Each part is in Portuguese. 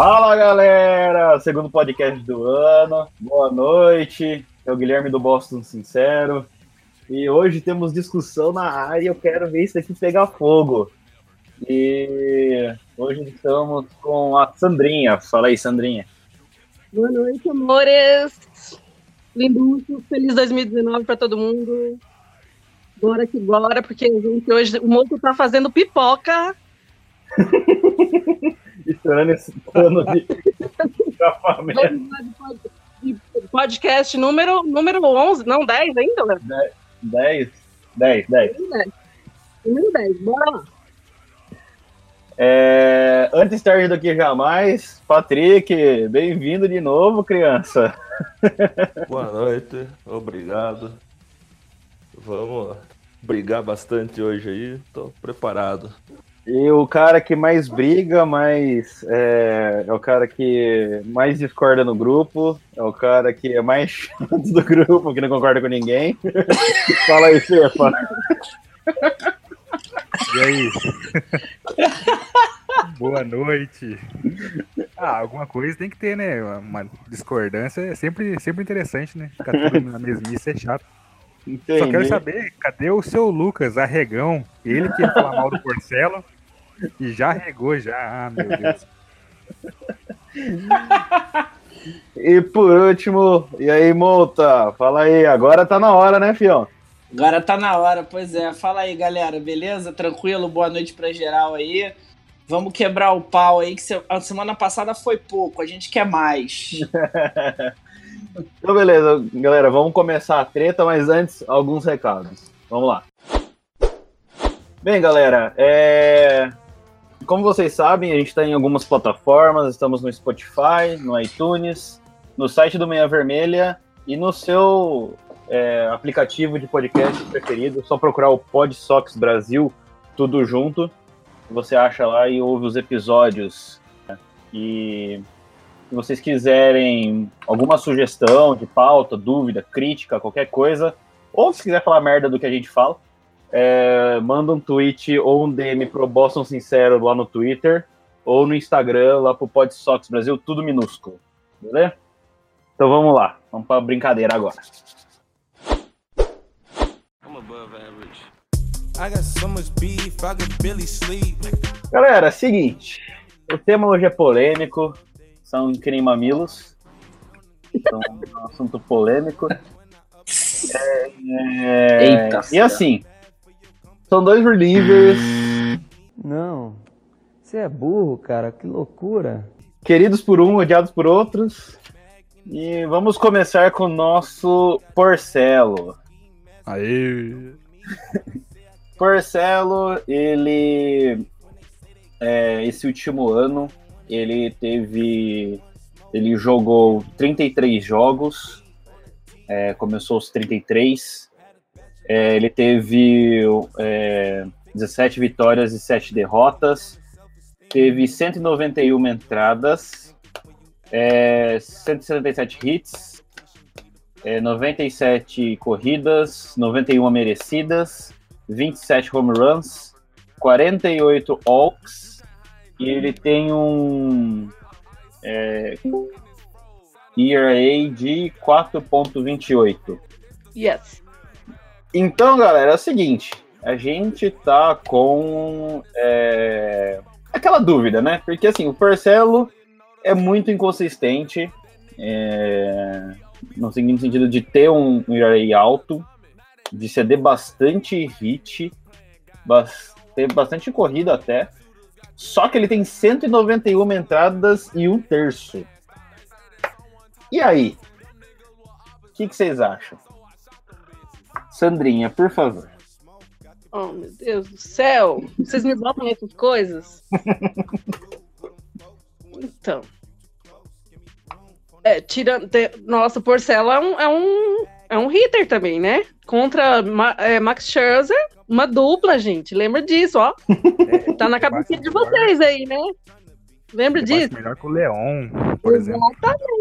Fala galera, segundo podcast do ano, boa noite. É o Guilherme do Boston Sincero. E hoje temos discussão na área. Eu quero ver isso aqui pegar fogo. E hoje estamos com a Sandrinha. Fala aí, Sandrinha. Boa noite, amores. Linducho, feliz 2019 para todo mundo. Bora que bora, porque gente hoje o moço tá fazendo pipoca. Estourando esse pano de Podcast número, número 11, não 10 ainda, né? 10, 10, 10. Número 10, bora lá. É, antes tarde do que jamais, Patrick, bem-vindo de novo, criança. Boa noite, obrigado. Vamos brigar bastante hoje aí, tô preparado. E o cara que mais briga, mais é, é, o cara que mais discorda no grupo, é o cara que é mais chato do grupo, que não concorda com ninguém. Fala aí, Fefa. E aí? Boa noite. Ah, alguma coisa tem que ter, né? Uma discordância é sempre, sempre interessante, né? Ficar tudo na mesmice é chato. Entendi. Só quero saber, cadê o seu Lucas, arregão? Ele que ia falar mal do Porcelo e já regou já. Ah, meu Deus. e por último, e aí, Monta? Fala aí, agora tá na hora, né, fião? Agora tá na hora, pois é. Fala aí, galera, beleza? Tranquilo? Boa noite pra geral aí. Vamos quebrar o pau aí, que a semana passada foi pouco, a gente quer mais. então, beleza, galera, vamos começar a treta, mas antes, alguns recados. Vamos lá. Bem, galera, é... como vocês sabem, a gente está em algumas plataformas, estamos no Spotify, no iTunes, no site do Meia Vermelha e no seu é, aplicativo de podcast preferido, só procurar o PodSox Brasil, tudo junto você acha lá e ouve os episódios. E se vocês quiserem alguma sugestão de pauta, dúvida, crítica, qualquer coisa, ou se quiser falar merda do que a gente fala, é, manda um tweet ou um DM pro Boston Sincero lá no Twitter, ou no Instagram, lá pro PodSox Brasil, tudo minúsculo. Beleza? Então vamos lá, vamos pra brincadeira agora. I'm above average. Galera, seguinte. O tema hoje é polêmico. São crime mamilos. São um assunto polêmico. É, é... Eita. E assim, são dois relievers. Não. Você é burro, cara. Que loucura. Queridos por um, odiados por outros. E vamos começar com o nosso Porcelo. Aê! Porcelo, ele. É, esse último ano, ele teve. Ele jogou 33 jogos, é, começou os 33. É, ele teve é, 17 vitórias e 7 derrotas. Teve 191 entradas, é, 177 hits, é, 97 corridas, 91 merecidas, 27 home runs, 48 walks, e ele tem um é, ERA de 4.28. Yes. Então, galera, é o seguinte, a gente tá com é, aquela dúvida, né? Porque assim, o Parcelo é muito inconsistente, é, no seguinte sentido de ter um ERA alto, de ceder bastante hit, ter bastante corrida até. Só que ele tem 191 entradas e um terço. E aí? O que vocês acham? Sandrinha, por favor. Oh, meu Deus do céu! Vocês me botam nessas coisas? então. É, tirando. Nossa, Porcela é um, é um, é um hitter também, né? contra é, Max Scherzer, uma dupla, gente. Lembra disso, ó. É, tá na cabeça de vocês aí, né? Lembra disso? melhor que o Leão, por exemplo.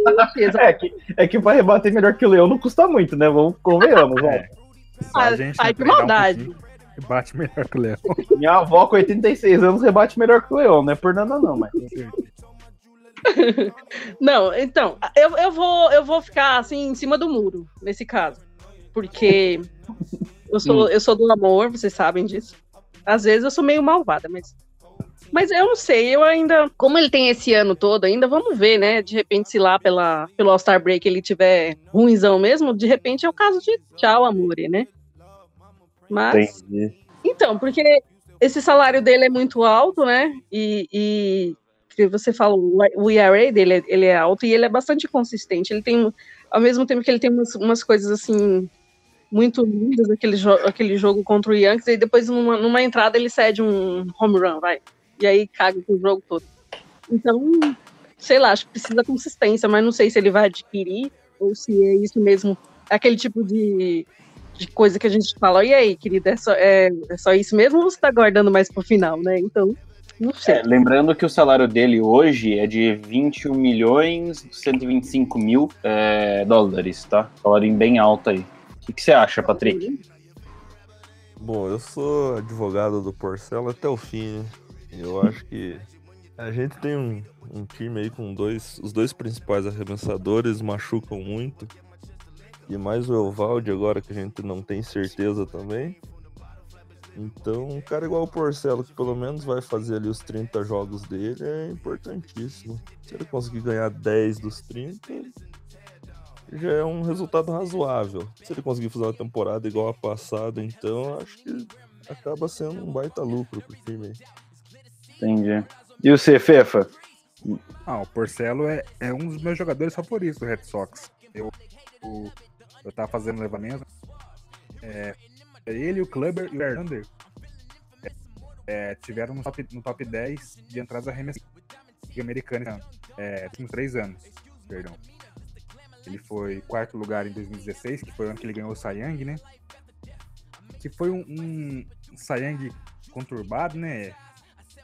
Exatamente. é, que, é que pra rebater melhor que o Leão não custa muito, né? Vamos convenhamos, é. A gente Ai, que maldade. Um rebate melhor que o Leão. Minha avó com 86 anos rebate melhor que o Leão, não é por nada não, mas. Não, então, eu, eu, vou, eu vou ficar assim em cima do muro, nesse caso. Porque eu sou, hum. eu sou do amor, vocês sabem disso. Às vezes eu sou meio malvada, mas. Mas eu não sei, eu ainda. Como ele tem esse ano todo ainda, vamos ver, né? De repente, se lá pela, pelo All-Star Break ele tiver ruimzão mesmo, de repente é o caso de tchau, amore, né? Mas. Entendi. Então, porque esse salário dele é muito alto, né? E, e que você fala, o ERA dele ele é alto e ele é bastante consistente. Ele tem, ao mesmo tempo que ele tem umas, umas coisas assim muito lindas, aquele, jo aquele jogo contra o Yankees, e depois numa, numa entrada ele cede um home run, vai. E aí caga o jogo todo. Então, sei lá, acho que precisa consistência, mas não sei se ele vai adquirir ou se é isso mesmo, aquele tipo de, de coisa que a gente fala, e aí, querida, é só, é, é só isso mesmo ou você tá guardando mais pro final, né? Então, não sei. É, lembrando que o salário dele hoje é de 21 milhões 125 mil é, dólares, tá? Salário bem alto aí. O que, que você acha, Patrick? Bom, eu sou advogado do Porcelo até o fim. Né? Eu acho que a gente tem um, um, time aí com dois. Os dois principais arremessadores machucam muito. E mais o Elvalde agora que a gente não tem certeza também. Então, um cara igual o Porcelo, que pelo menos vai fazer ali os 30 jogos dele, é importantíssimo. Se ele conseguir ganhar 10 dos 30, já é um resultado razoável. Se ele conseguir fazer uma temporada igual a passada, então acho que acaba sendo um baita lucro pro time. Entendi. E o C, Fefa? Ah, o Porcelo é, é um dos meus jogadores favoritos do Red Sox. Eu, eu, eu tava fazendo levantamento. É, ele, o Clubber e o Verlander é, é, tiveram no top, no top 10 de entradas arremessadas americanas é, últimos três anos. Perdão. Ele foi quarto lugar em 2016, que foi o ano que ele ganhou o Sayang, né? Que foi um, um Sayang conturbado, né?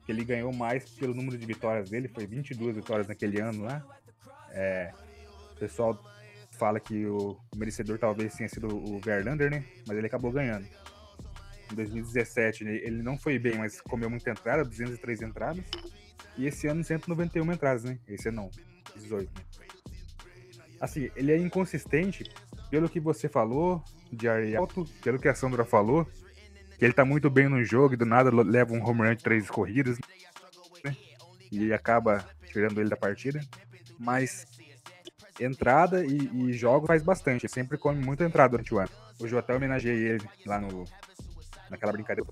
Que ele ganhou mais pelo número de vitórias dele, foi 22 vitórias naquele ano lá. É, o pessoal fala que o merecedor talvez tenha sido o Verlander, né? Mas ele acabou ganhando. Em 2017 né? ele não foi bem, mas comeu muita entrada, 203 entradas. E esse ano 191 entradas, né? Esse não, 18, né? Assim, ele é inconsistente pelo que você falou de área alto, pelo que a Sandra falou, ele tá muito bem no jogo e do nada leva um home run de três corridas, né? E acaba tirando ele da partida. Mas entrada e, e jogo faz bastante. Ele sempre come muita entrada durante o ano. Hoje eu até homenageei ele lá no, naquela brincadeira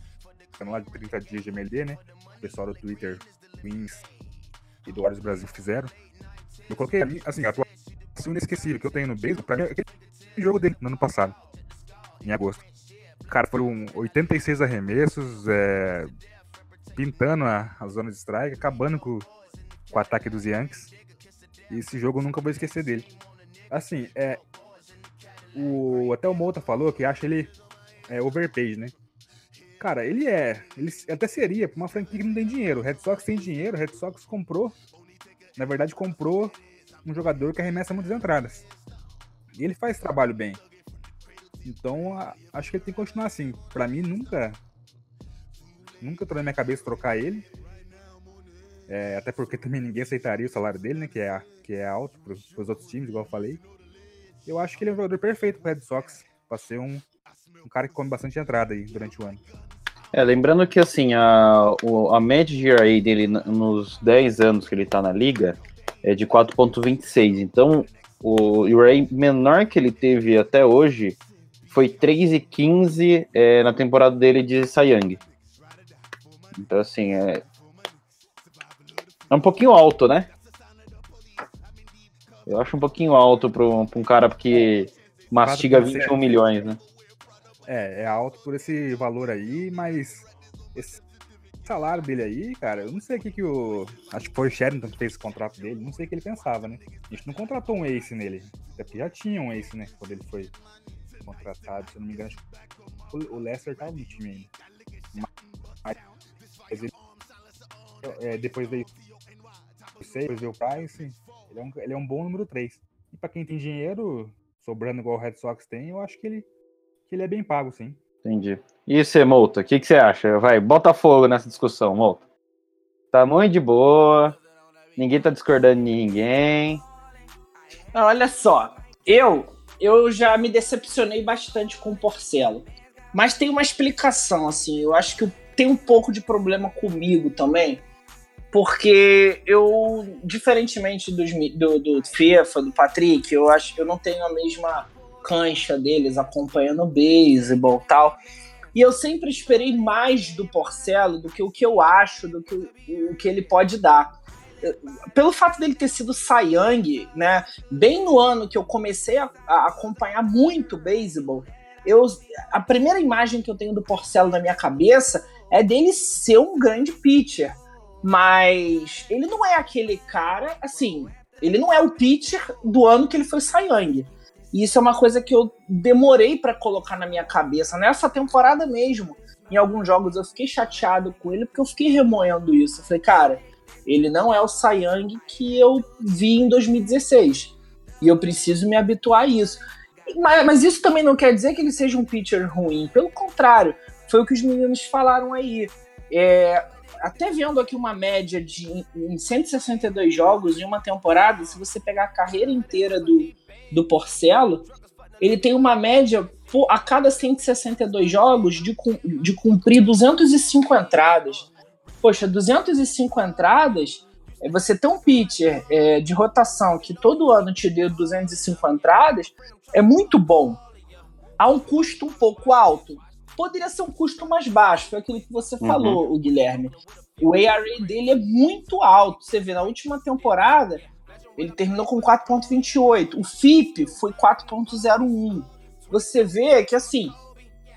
lá de 30 dias de MLB, né? O pessoal do Twitter, Wins e do Warriors Brasil fizeram. Eu coloquei, assim, a atuação inesquecível que eu tenho no beisebol, pra mim, é aquele jogo dele no ano passado, em agosto. Cara, foram 86 arremessos, é, pintando a, a zona de strike, acabando com, com o ataque dos Yankees. E esse jogo eu nunca vou esquecer dele. Assim, é. O, até o Mouta falou que acha ele é, overpaid, né? Cara, ele é. Ele até seria pra uma franquia que não tem dinheiro. O Red Sox tem dinheiro, o Red Sox comprou. Na verdade, comprou um jogador que arremessa muitas entradas. E ele faz trabalho bem. Então, a, acho que ele tem que continuar assim. Para mim, nunca. Nunca tô na minha cabeça trocar ele. É, até porque também ninguém aceitaria o salário dele, né? Que é, que é alto para os outros times, igual eu falei. Eu acho que ele é um jogador perfeito para o Red Sox, para ser um, um cara que come bastante entrada aí durante o ano. É, lembrando que assim, a, a média aí dele nos 10 anos que ele tá na liga é de 4.26. Então, o Ray menor que ele teve até hoje foi 3,15 é, na temporada dele de Sayang. Então, assim, é, é um pouquinho alto, né? Eu acho um pouquinho alto para um cara que mastiga 21 milhões, né? É, é alto por esse valor aí, mas esse salário dele aí, cara, eu não sei o que, que o. Acho que foi o Sherrington que fez esse contrato dele, não sei o que ele pensava, né? A gente não contratou um ace nele. Até porque já tinha um ace, né? Quando ele foi contratado, se eu não me engano, o Lester tava no time ainda. Mas ele, é, depois veio sei, depois veio o Price. Ele é, um, ele é um bom número 3. E pra quem tem dinheiro, sobrando igual o Red Sox tem, eu acho que ele, que ele é bem pago, sim. Entendi. E você, Mouta, o que, que você acha? Vai, bota fogo nessa discussão, Mouta. Tá muito de boa. Ninguém tá discordando de ninguém. Olha só, eu eu já me decepcionei bastante com o Porcelo. Mas tem uma explicação, assim. Eu acho que tem um pouco de problema comigo também. Porque eu, diferentemente dos, do, do FIFA, do Patrick, eu acho que eu não tenho a mesma cancha deles acompanhando o beisebol e tal. E eu sempre esperei mais do Porcelo do que o que eu acho, do que o, o que ele pode dar. Pelo fato dele ter sido Young, né, bem no ano que eu comecei a, a acompanhar muito beisebol, eu, a primeira imagem que eu tenho do Porcelo na minha cabeça é dele ser um grande pitcher. Mas ele não é aquele cara, assim, ele não é o pitcher do ano que ele foi Young. E isso é uma coisa que eu demorei para colocar na minha cabeça. Nessa temporada mesmo, em alguns jogos eu fiquei chateado com ele porque eu fiquei remoendo isso. Eu falei, cara, ele não é o Young que eu vi em 2016. E eu preciso me habituar a isso. Mas, mas isso também não quer dizer que ele seja um pitcher ruim. Pelo contrário, foi o que os meninos falaram aí. É, até vendo aqui uma média de em 162 jogos em uma temporada, se você pegar a carreira inteira do, do Porcelo, ele tem uma média a cada 162 jogos de, de cumprir 205 entradas. Poxa, 205 entradas, é você ter um pitcher é, de rotação que todo ano te deu 205 entradas, é muito bom. Há um custo um pouco alto. Poderia ser um custo mais baixo, foi aquilo que você uhum. falou, o Guilherme. O ARA dele é muito alto. Você vê, na última temporada, ele terminou com 4.28. O FIP foi 4.01. Você vê que, assim,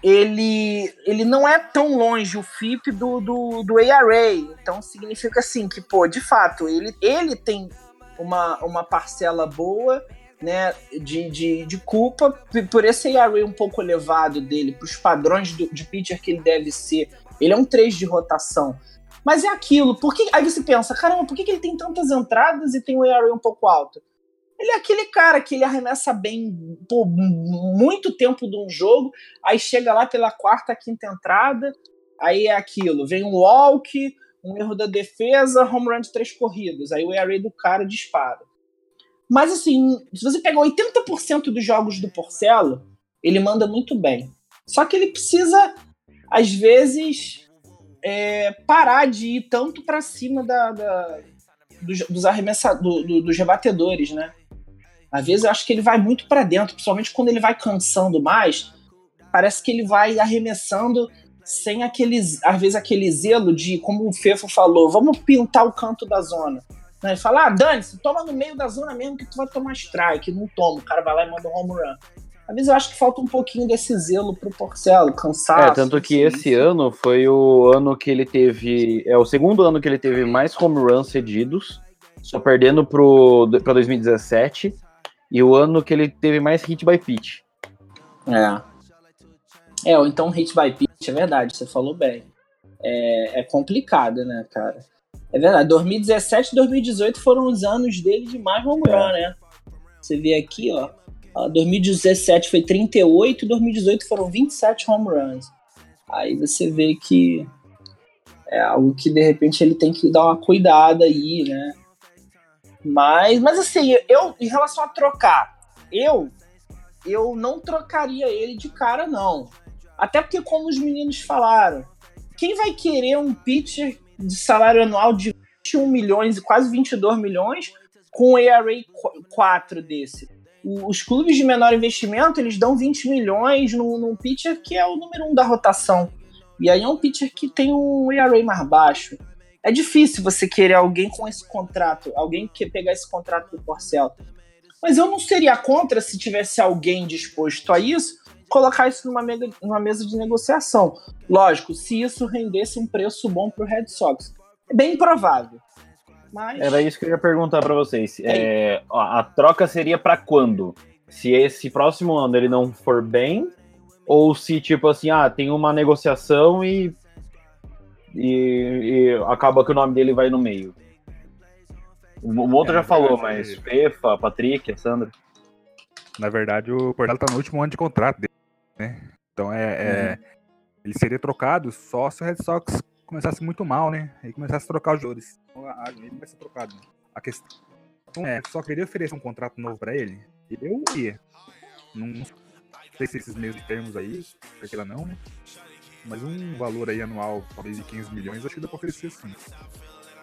ele, ele não é tão longe o FIP do, do, do ARA. Então significa assim que, pô, de fato, ele, ele tem uma, uma parcela boa né, de, de, de culpa por esse ARA um pouco elevado dele, para os padrões do, de pitcher que ele deve ser. Ele é um 3 de rotação. Mas é aquilo, porque aí você pensa, caramba, por que, que ele tem tantas entradas e tem um ERA um pouco alto? Ele é aquele cara que ele arremessa bem por muito tempo de um jogo, aí chega lá pela quarta, quinta entrada, aí é aquilo, vem um walk, um erro da defesa, home run de três corridas, aí o ERA do cara dispara. Mas assim, se você pegar 80% dos jogos do Porcelo, ele manda muito bem. Só que ele precisa, às vezes, é, parar de ir tanto para cima da, da dos, dos arremessadores, do, dos rebatedores, né? Às vezes eu acho que ele vai muito para dentro, principalmente quando ele vai cansando mais. Parece que ele vai arremessando sem aquele, às vezes, aquele zelo de, como o Fefo falou, vamos pintar o canto da zona. Né? Ele fala, ah, dane-se, toma no meio da zona mesmo que tu vai tomar strike. Não toma, o cara vai lá e manda um home run. Às vezes eu acho que falta um pouquinho desse zelo pro Porcelo, cansado. É, tanto que esse ano foi o ano que ele teve. É o segundo ano que ele teve mais home runs cedidos, só perdendo pro, pra 2017. E o ano que ele teve mais hit by pitch. É. É, ou então hit by pitch, é verdade, você falou bem. É, é complicado, né, cara? É verdade, 2017 e 2018 foram os anos dele de mais home run, né? Você vê aqui, ó. 2017 foi 38, 2018 foram 27 home runs. Aí você vê que é algo que de repente ele tem que dar uma cuidada aí, né? Mas, mas assim, eu em relação a trocar, eu eu não trocaria ele de cara não. Até porque como os meninos falaram, quem vai querer um pitcher de salário anual de 21 milhões e quase 22 milhões com um ERA 4 desse? os clubes de menor investimento, eles dão 20 milhões num, pitcher que é o número um da rotação. E aí é um pitcher que tem um ERA mais baixo. É difícil você querer alguém com esse contrato, alguém que pegar esse contrato do Porcel. Mas eu não seria contra se tivesse alguém disposto a isso, colocar isso numa, mega, numa mesa de negociação. Lógico, se isso rendesse um preço bom para o Red Sox. É bem provável. Mas... Era isso que eu ia perguntar para vocês. É, a troca seria para quando? Se esse próximo ano ele não for bem, ou se tipo assim, ah, tem uma negociação e, e, e acaba que o nome dele vai no meio. O outro é, já falou, mas Fefa, Patrick, Sandra. Na verdade, o Portela tá no último ano de contrato dele, né? Então é, é uhum. ele seria trocado só se o Red Sox começasse muito mal, né? Aí começasse a trocar os jogadores. Então, a, a vai ser trocado. A questão é, só queria oferecer um contrato novo pra ele, eu ia. Não sei se esses mesmos termos aí, porque ela não, né? Mas um valor aí anual, talvez de 15 milhões, acho que dá pra oferecer sim.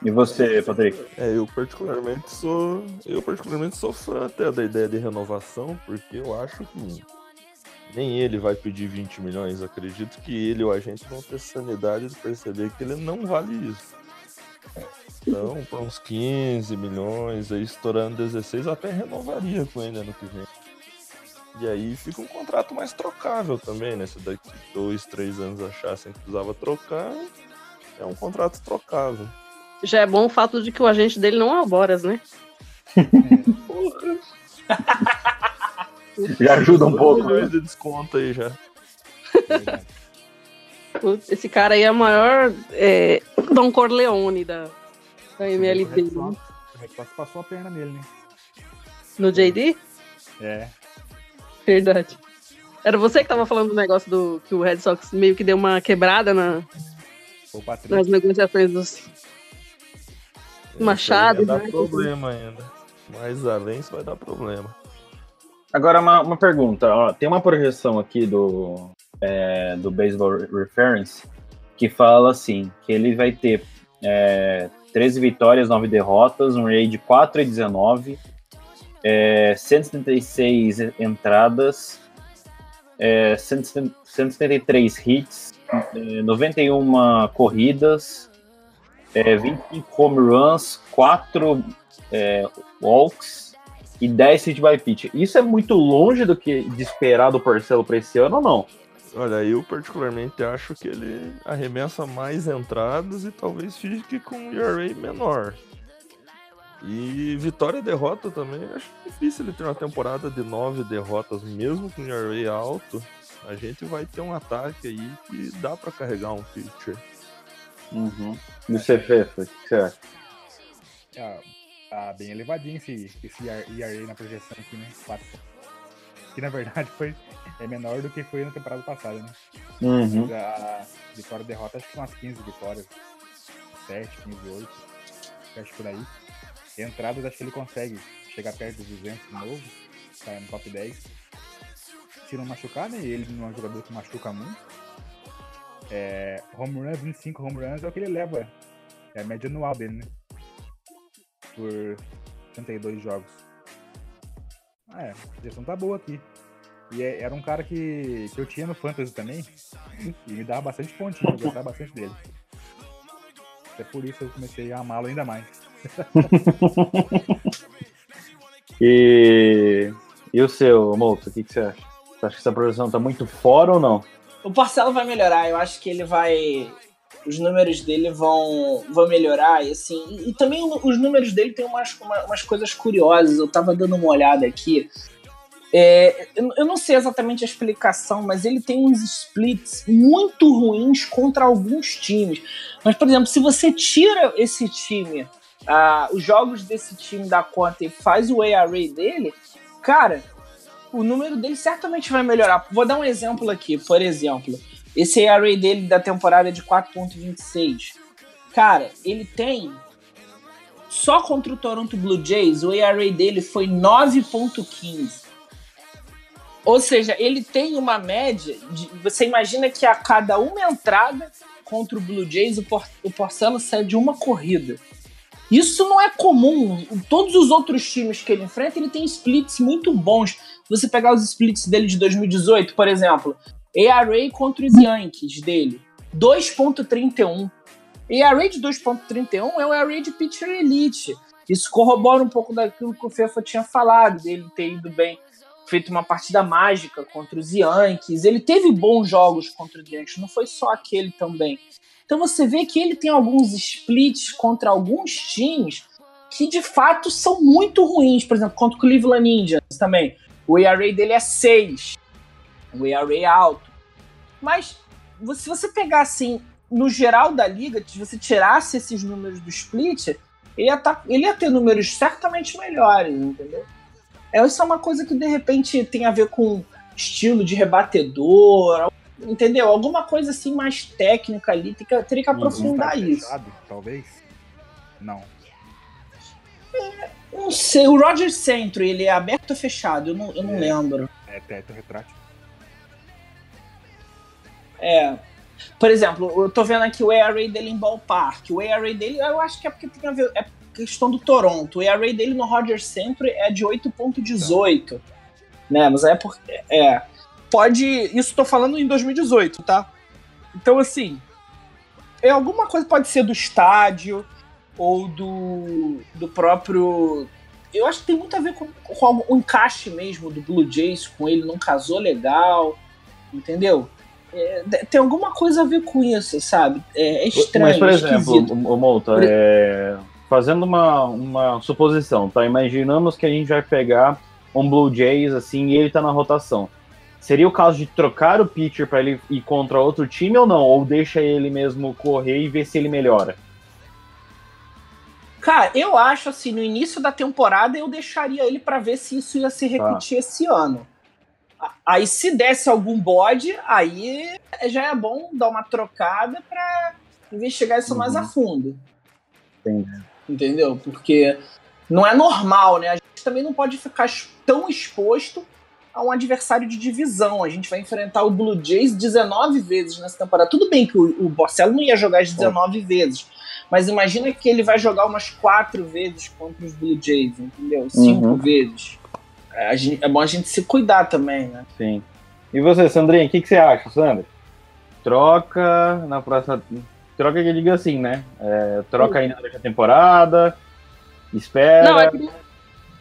E você, Patrick? É, eu particularmente sou. Eu particularmente sou fã até da ideia de renovação, porque eu acho que nem ele vai pedir 20 milhões. Acredito que ele ou a gente vão ter sanidade de perceber que ele não vale isso. Então, por uns 15 milhões, aí estourando 16, eu até renovaria com ele ano que vem. E aí fica um contrato mais trocável também, né? Se daqui dois, três anos achassem que precisava trocar, é um contrato trocável. Já é bom o fato de que o agente dele não é o Boras, né? Porra! Já ajuda um pouco. Milhões de desconto aí já. Esse cara aí é o maior é, Don Corleone da, da MLB. O Red né? Sox- o Red Sox passou a perna nele, né? No JD? É. Verdade. Era você que tava falando do negócio do que o Red Sox meio que deu uma quebrada na- nas negociações dos. Machado, Vai dar né? problema ainda. Mais além, isso vai dar problema. Agora, uma, uma pergunta. ó, tem uma projeção aqui do, é, do Baseball Reference que fala assim, que ele vai ter é, 13 vitórias, 9 derrotas, um ERA de 4 e 19, é, 176 entradas, é, 170 173 hits, é, 91 corridas, é, 25 home runs, 4 é, walks, e 10 hit by pitch. Isso é muito longe do que de esperar do Porcelo para esse ano ou não? Olha, eu particularmente acho que ele arremessa mais entradas e talvez fique com um ERA menor. E vitória e derrota também, acho difícil ele ter uma temporada de nove derrotas, mesmo com ERA alto. A gente vai ter um ataque aí que dá pra carregar um pitcher. Uhum. E você, Fefa, o que você acha? Ah, tá bem elevadinho esse, esse ERA na projeção aqui, né? 4. Que na verdade foi, é menor do que foi na temporada passada, né? Uhum. Mas a vitória e derrota acho que umas 15 vitórias. 7, 15, 8. Acho por aí. Entradas acho que ele consegue chegar perto dos 200 de novo. Tá no top 10. Se não machucar, né? Ele não é um jogador que machuca muito. É, home runs, 25 home runs é o que ele leva. É a média anual dele, né? Por 32 jogos. Ah, é. A gestão tá boa aqui. E é- era um cara que, que eu tinha no Fantasy também. E me dava bastante pontinho, eu gostava bastante dele. Até por isso eu comecei a amá-lo ainda mais. E, e o seu, Moço, o que, que você acha? Você acha que essa projeção tá muito fora ou não? O Parcelo vai melhorar, eu acho que ele vai. Os números dele vão, vão melhorar, e assim. E, e também os números dele tem umas, uma- umas coisas curiosas. Eu tava dando uma olhada aqui. É, eu, eu não sei exatamente a explicação, mas ele tem uns splits muito ruins contra alguns times. Mas, por exemplo, se você tira esse time, ah, os jogos desse time da conta e faz o ERA dele, cara, o número dele certamente vai melhorar. Vou dar um exemplo aqui, por exemplo. Esse ERA dele da temporada é de 4.26. Cara, ele tem só contra o Toronto Blue Jays, o ERA dele foi 9.15. Ou seja, ele tem uma média de, você imagina que a cada uma entrada contra o Blue Jays, o, Por, o Porcelo sai de uma corrida. Isso não é comum. Todos os outros times que ele enfrenta, ele tem splits muito bons. Você pegar os splits dele de 2018, por exemplo, ERA contra os Yankees dele, 2.31. ERA de 2.31 é o ERA de pitcher elite. Isso corrobora um pouco daquilo que o Fefa tinha falado, dele ter ido bem, feito uma partida mágica contra os Yankees. Ele teve bons jogos contra os Yankees, não foi só aquele também. Então você vê que ele tem alguns splits contra alguns times que de fato são muito ruins. Por exemplo, contra o Cleveland Indians também. O ERA dele é 6. O ERA é alto. Mas se você pegar assim, no geral da liga, se você tirasse esses números do split, ele ia, tá, ele ia ter números certamente melhores, entendeu? Essa é uma coisa que de repente tem a ver com estilo de rebatedor, entendeu? Alguma coisa assim mais técnica ali, tem que, teria que aprofundar Tá isso. fechado, talvez? Não. Não sei, o Roger Centro, ele é aberto ou fechado? Eu não, eu não É. lembro. É teto retrátil. É. Por exemplo, eu tô vendo aqui o ERA dele em Ballpark. O ERA dele, eu acho que é porque tem a ver. É questão do Toronto. O ERA dele no Roger Centro é de 8,18. Né? Mas é porque. É. Pode. Isso tô falando em 2018, tá? Então, assim. É alguma coisa pode ser do estádio ou do, do próprio. Eu acho que tem muito a ver com, com o encaixe mesmo do Blue Jays com ele, não casou legal, entendeu? É, tem alguma coisa a ver com isso, sabe? É, é estranho, Mas, por exemplo, esquisito. o, o Monta, é, fazendo uma, uma suposição, tá? Imaginamos que a gente vai pegar um Blue Jays assim e ele tá na rotação. Seria o caso de trocar o pitcher para ele ir contra outro time ou não? Ou deixa ele mesmo correr e ver se ele melhora? Cara, eu acho assim, no início da temporada eu deixaria ele pra ver se isso ia se Tá. repetir esse ano. Aí se desse algum bode, aí já é bom dar uma trocada pra investigar isso mais Uhum. a fundo. Entendi. Entendeu? Porque não é normal, né? A gente também não pode ficar tão exposto a um adversário de divisão. A gente vai enfrentar o Blue Jays 19 vezes nessa temporada. Tudo bem que o, o Borcello não ia jogar as 19 vezes, mas imagina que ele vai jogar umas quatro vezes contra os Blue Jays, entendeu? Cinco Uhum. vezes. É, a gente- é bom a gente se cuidar também, né? Sim. E você, Sandrinha, o que, que você acha, Sandra? Troca na próxima. Troca que eu digo assim, né? É, troca ainda durante a temporada. Espera. Não, é que,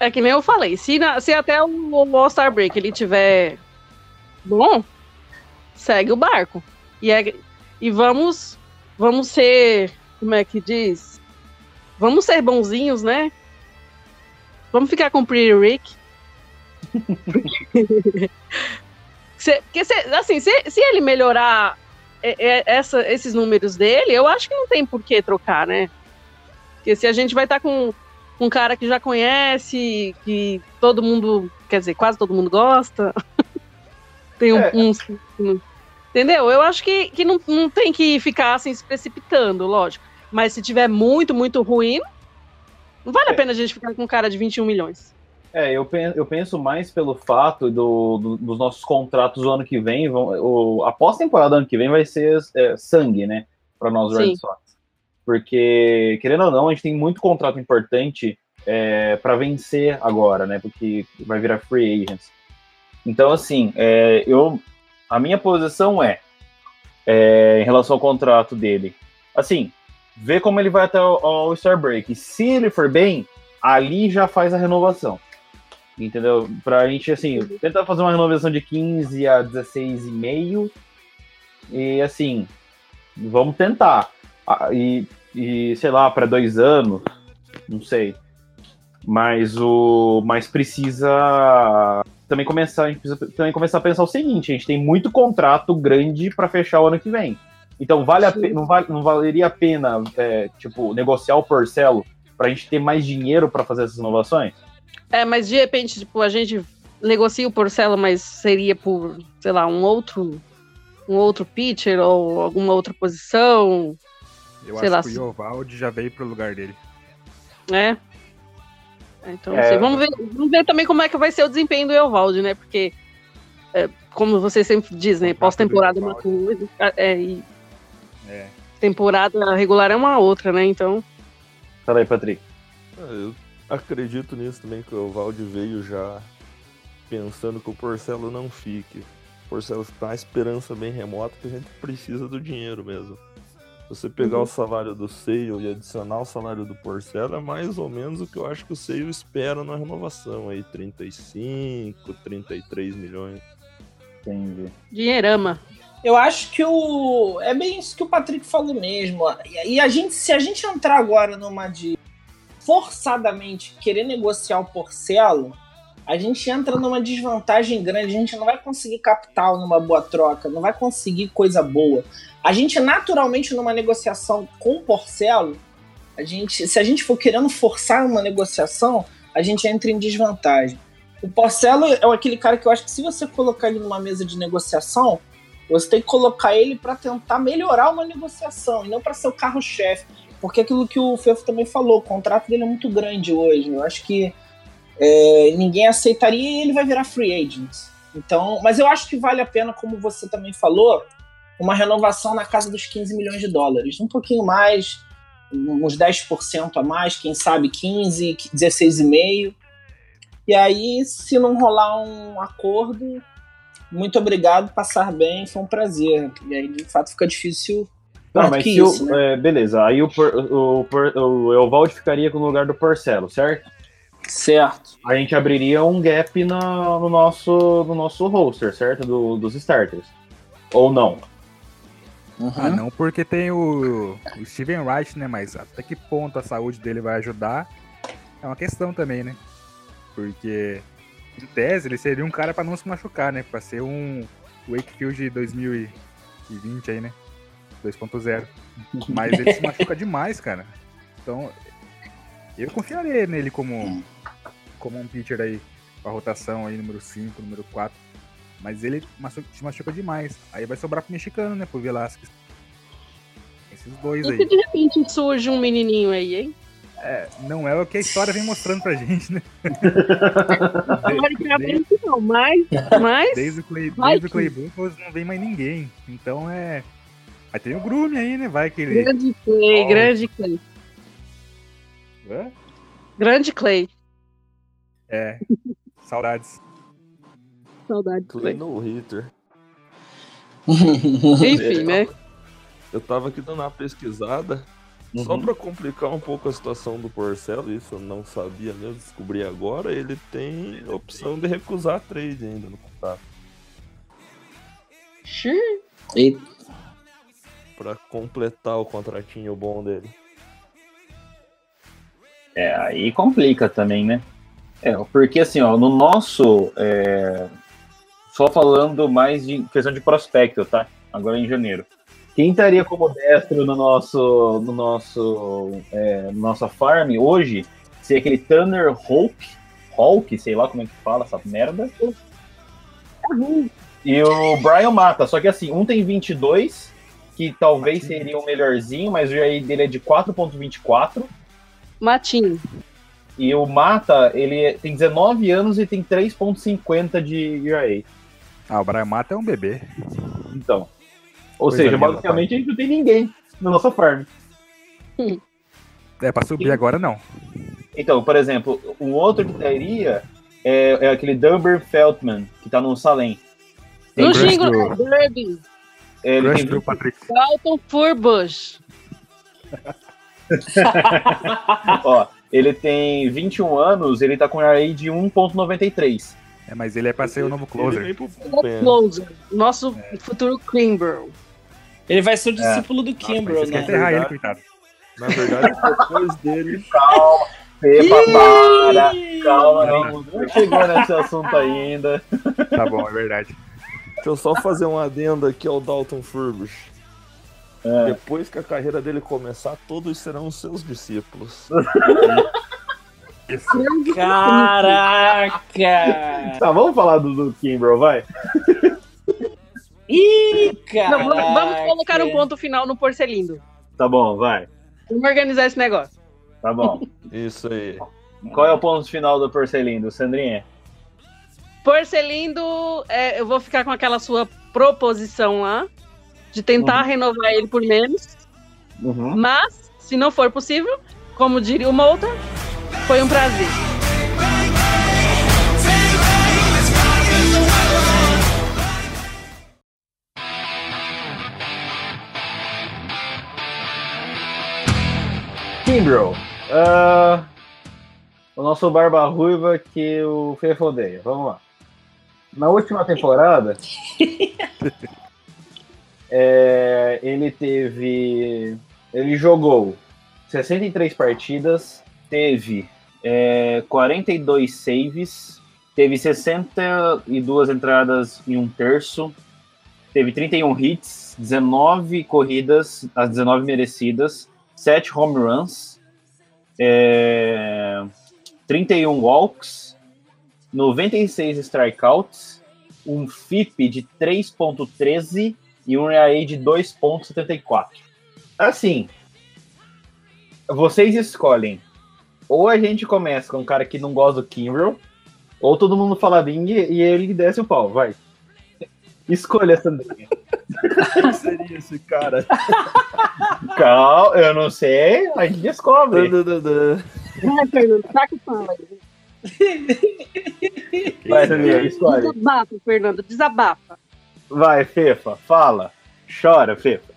é que nem eu falei. Se, na- se até o All-Star Break ele tiver bom, segue o barco. E, é, e vamos, vamos ser, como é que diz? Vamos ser bonzinhos, né? Vamos ficar com o Pretty Rick. Se- porque assim, se, se ele melhorar é, é, essa- esses números dele, eu acho que não tem por que trocar, né? Porque se a gente vai estar com um cara que já conhece, que todo mundo, quer dizer, quase todo mundo gosta. tem um, É. um- entendeu? Eu acho que, que não, não tem que ficar assim se precipitando, lógico. Mas se tiver muito, muito ruim, não vale a É. pena a gente ficar com um cara de 21 milhões. É, eu penso, eu penso mais pelo fato do, do- dos nossos contratos do ano que vem. Vão, o, a pós-temporada do ano que vem vai ser é, sangue, né? Para nós. Red Sox. Porque, querendo ou não, a gente tem muito contrato importante é, para vencer agora, né? Porque vai virar free agents. Então, assim, é, eu, a minha posição é, é, em relação ao contrato dele, assim, ver como ele vai até o Star Break. Se ele for bem, ali já faz a renovação. Entendeu? Pra gente, assim, tentar fazer uma renovação de 15 a 16,5. E, assim, vamos tentar. Ah, E, e sei lá, para dois anos, não sei. Mas o. Mas precisa também começar. A gente precisa também começar a pensar o seguinte: a gente tem muito contrato grande para fechar o ano que vem. Então, vale a Sim. pe- não, vale, não valeria a pena, é, tipo, negociar o Porcelo pra gente ter mais dinheiro para fazer essas inovações? É, mas de repente, tipo, a gente negocia o Porcelo, mas seria por, sei lá, um outro. Um outro pitcher ou alguma outra posição, Eu Sei acho lá, que o Yovaldi já veio pro lugar dele. né? Então, É. assim, vamos, ver, vamos ver também como é que vai ser o desempenho do Evaldi, né? Porque, é, como você sempre diz, né? Pós-temporada é uma coisa, é, e É. temporada regular é uma outra, né? Então, Fala aí, Patrick. Ah, Eu acredito nisso também, que o Valde veio já pensando que o Porcelo não fique. O Porcelo está uma esperança bem remota que a gente precisa do dinheiro mesmo. Você pegar Uhum. o salário do Seio e adicionar o salário do Porcelo, é mais ou menos o que eu acho que o Seio espera na renovação, aí 35, 33 milhões. Entendi. dinheirama. Eu acho que o. É bem isso que o Patrick falou mesmo. E e a gente, se a gente entrar agora numa de forçadamente querer negociar o Porcelo, a gente entra numa desvantagem grande. A gente não vai conseguir capital numa boa troca, não vai conseguir coisa boa. A gente, naturalmente, numa negociação com o Porcelo, a gente, se a gente for querendo forçar uma negociação, a gente entra em desvantagem. O Porcelo é aquele cara que eu acho que se você colocar ele numa mesa de negociação, você tem que colocar ele para tentar melhorar uma negociação e não para ser o carro-chefe. porque aquilo que o Fefo também falou, o contrato dele é muito grande hoje. Eu acho que é, ninguém aceitaria e ele vai virar free agent. Então, mas eu acho que vale a pena, como você também falou, uma renovação na casa dos 15 milhões de dólares. Um pouquinho mais, uns 10% a mais, quem sabe 15, 16,5%. E aí, se não rolar um acordo, muito obrigado, passar bem, foi um prazer. E aí, de fato, fica difícil. Não, mas se isso, o, né? é, beleza, aí o, o, o, o Evaldo ficaria no lugar do Porcelo, certo? Certo. A gente abriria um gap no, no nosso, no nosso roster, certo? Do, dos starters. Ou não? Uhum. Ah, não, porque tem o, o Steven Wright, né? Mas até que ponto a saúde dele vai ajudar é uma questão também, né? Porque, em tese, ele seria um cara para não se machucar, né? Pra ser um Wakefield 2020 aí, né? 2.0. Mas ele se machuca demais, cara. Então, eu confiaria nele como, como um pitcher aí, pra rotação aí, número 5, número 4. Mas ele se machuca demais. Aí vai sobrar pro mexicano, né? Pro Velasquez. Esses dois e aí. E de repente surge um menininho aí, hein? É, não é o que a história vem mostrando pra gente, né? desde, não, mas, mas desde o Clay, desde o Clay Buffalo não vem mais ninguém. Então é. Aí tem o Grume aí, né? Vai que ele. Grande Clay, oh. grande Clay. Hã? Grande Clay. É. Saudades. Saudades. Clay no hitter. Enfim, né? Eu tava aqui dando uma pesquisada. Uhum. Só para complicar um pouco a situação do Porcelo, isso eu não sabia mesmo, descobri agora, ele tem opção de recusar trade ainda no contrato. E... Pra completar o contratinho bom dele. É, aí complica também, né? É, porque assim, ó, no nosso. É... Só falando mais de questão de prospecto, tá? Agora em janeiro. Quem estaria como destro no nosso, no nosso, é, nossa farm hoje seria aquele Tanner Hulk, Hulk, sei lá como é que fala essa merda. E o Brian Mata, só que assim, um tem 22, que talvez seria o melhorzinho, mas o GI dele é de 4.24. Matinho. E o Mata, ele tem 19 anos e tem 3.50 de ERA. Ah, o Brian Mata é um bebê. Então. Ou Coisa seja, basicamente a gente não tem ninguém na nossa farm. É, pra subir e... agora não. Então, por exemplo, o outro que teria é, é aquele Dumber Feltman, que tá no Salem. No jingle Derby. É, ele tem 20... Patrick. Dalton Furbush. Ó, ele tem 21 anos, ele tá com um RA de 1.93. É, mas ele é pra ser o novo closer. closer. Nosso é. futuro Kimbrel. Ele vai ser o é. discípulo do Kimbrough, ah, né? Enterrar ele, coitado. Na verdade, depois dele. Calma, Pepa, para. Calma, não, não chegou nesse assunto ainda. Tá bom, é verdade. Deixa eu só fazer um adendo aqui ao Dalton Furbush. É. Depois que a carreira dele começar, todos serão seus discípulos. Caraca! Tá, vamos falar do, do Kimbrough, vai? Ih, cara! Vamos, vamos, colocar um ponto final no Porcelindo. Tá bom, vai. Vamos organizar esse negócio. Tá bom. Isso aí. Qual é o ponto final do Porcelindo, Sandrinha? Porcelindo, é, eu vou ficar com aquela sua proposição lá, de tentar uhum. renovar ele por menos. Uhum. Mas, se não for possível, como diria o Mouta, foi um prazer. Kimbrough. Uh, o nosso Barba Ruiva que o odeia. Vamos lá. Na última temporada, é, ele teve. Ele jogou 63 partidas, teve é, 42 saves, teve 62 entradas em um terço, teve 31 hits, 19 corridas, as 19 merecidas, 7 home runs, é, 31 walks, 96 strikeouts, um FIP de 3.13 e um ERA de 2.74. Assim, vocês escolhem. Ou a gente começa com um cara que não gosta do Kimbrel, ou todo mundo fala Bing e ele desce o pau, vai. Escolha, Sandrinha. Quem seria esse cara? Calma, eu não sei, a gente descobre. Vai, Sandrinha, escolhe. Desabafa, Fernando, desabafa. Vai, Fefa, fala. Chora, Fefa.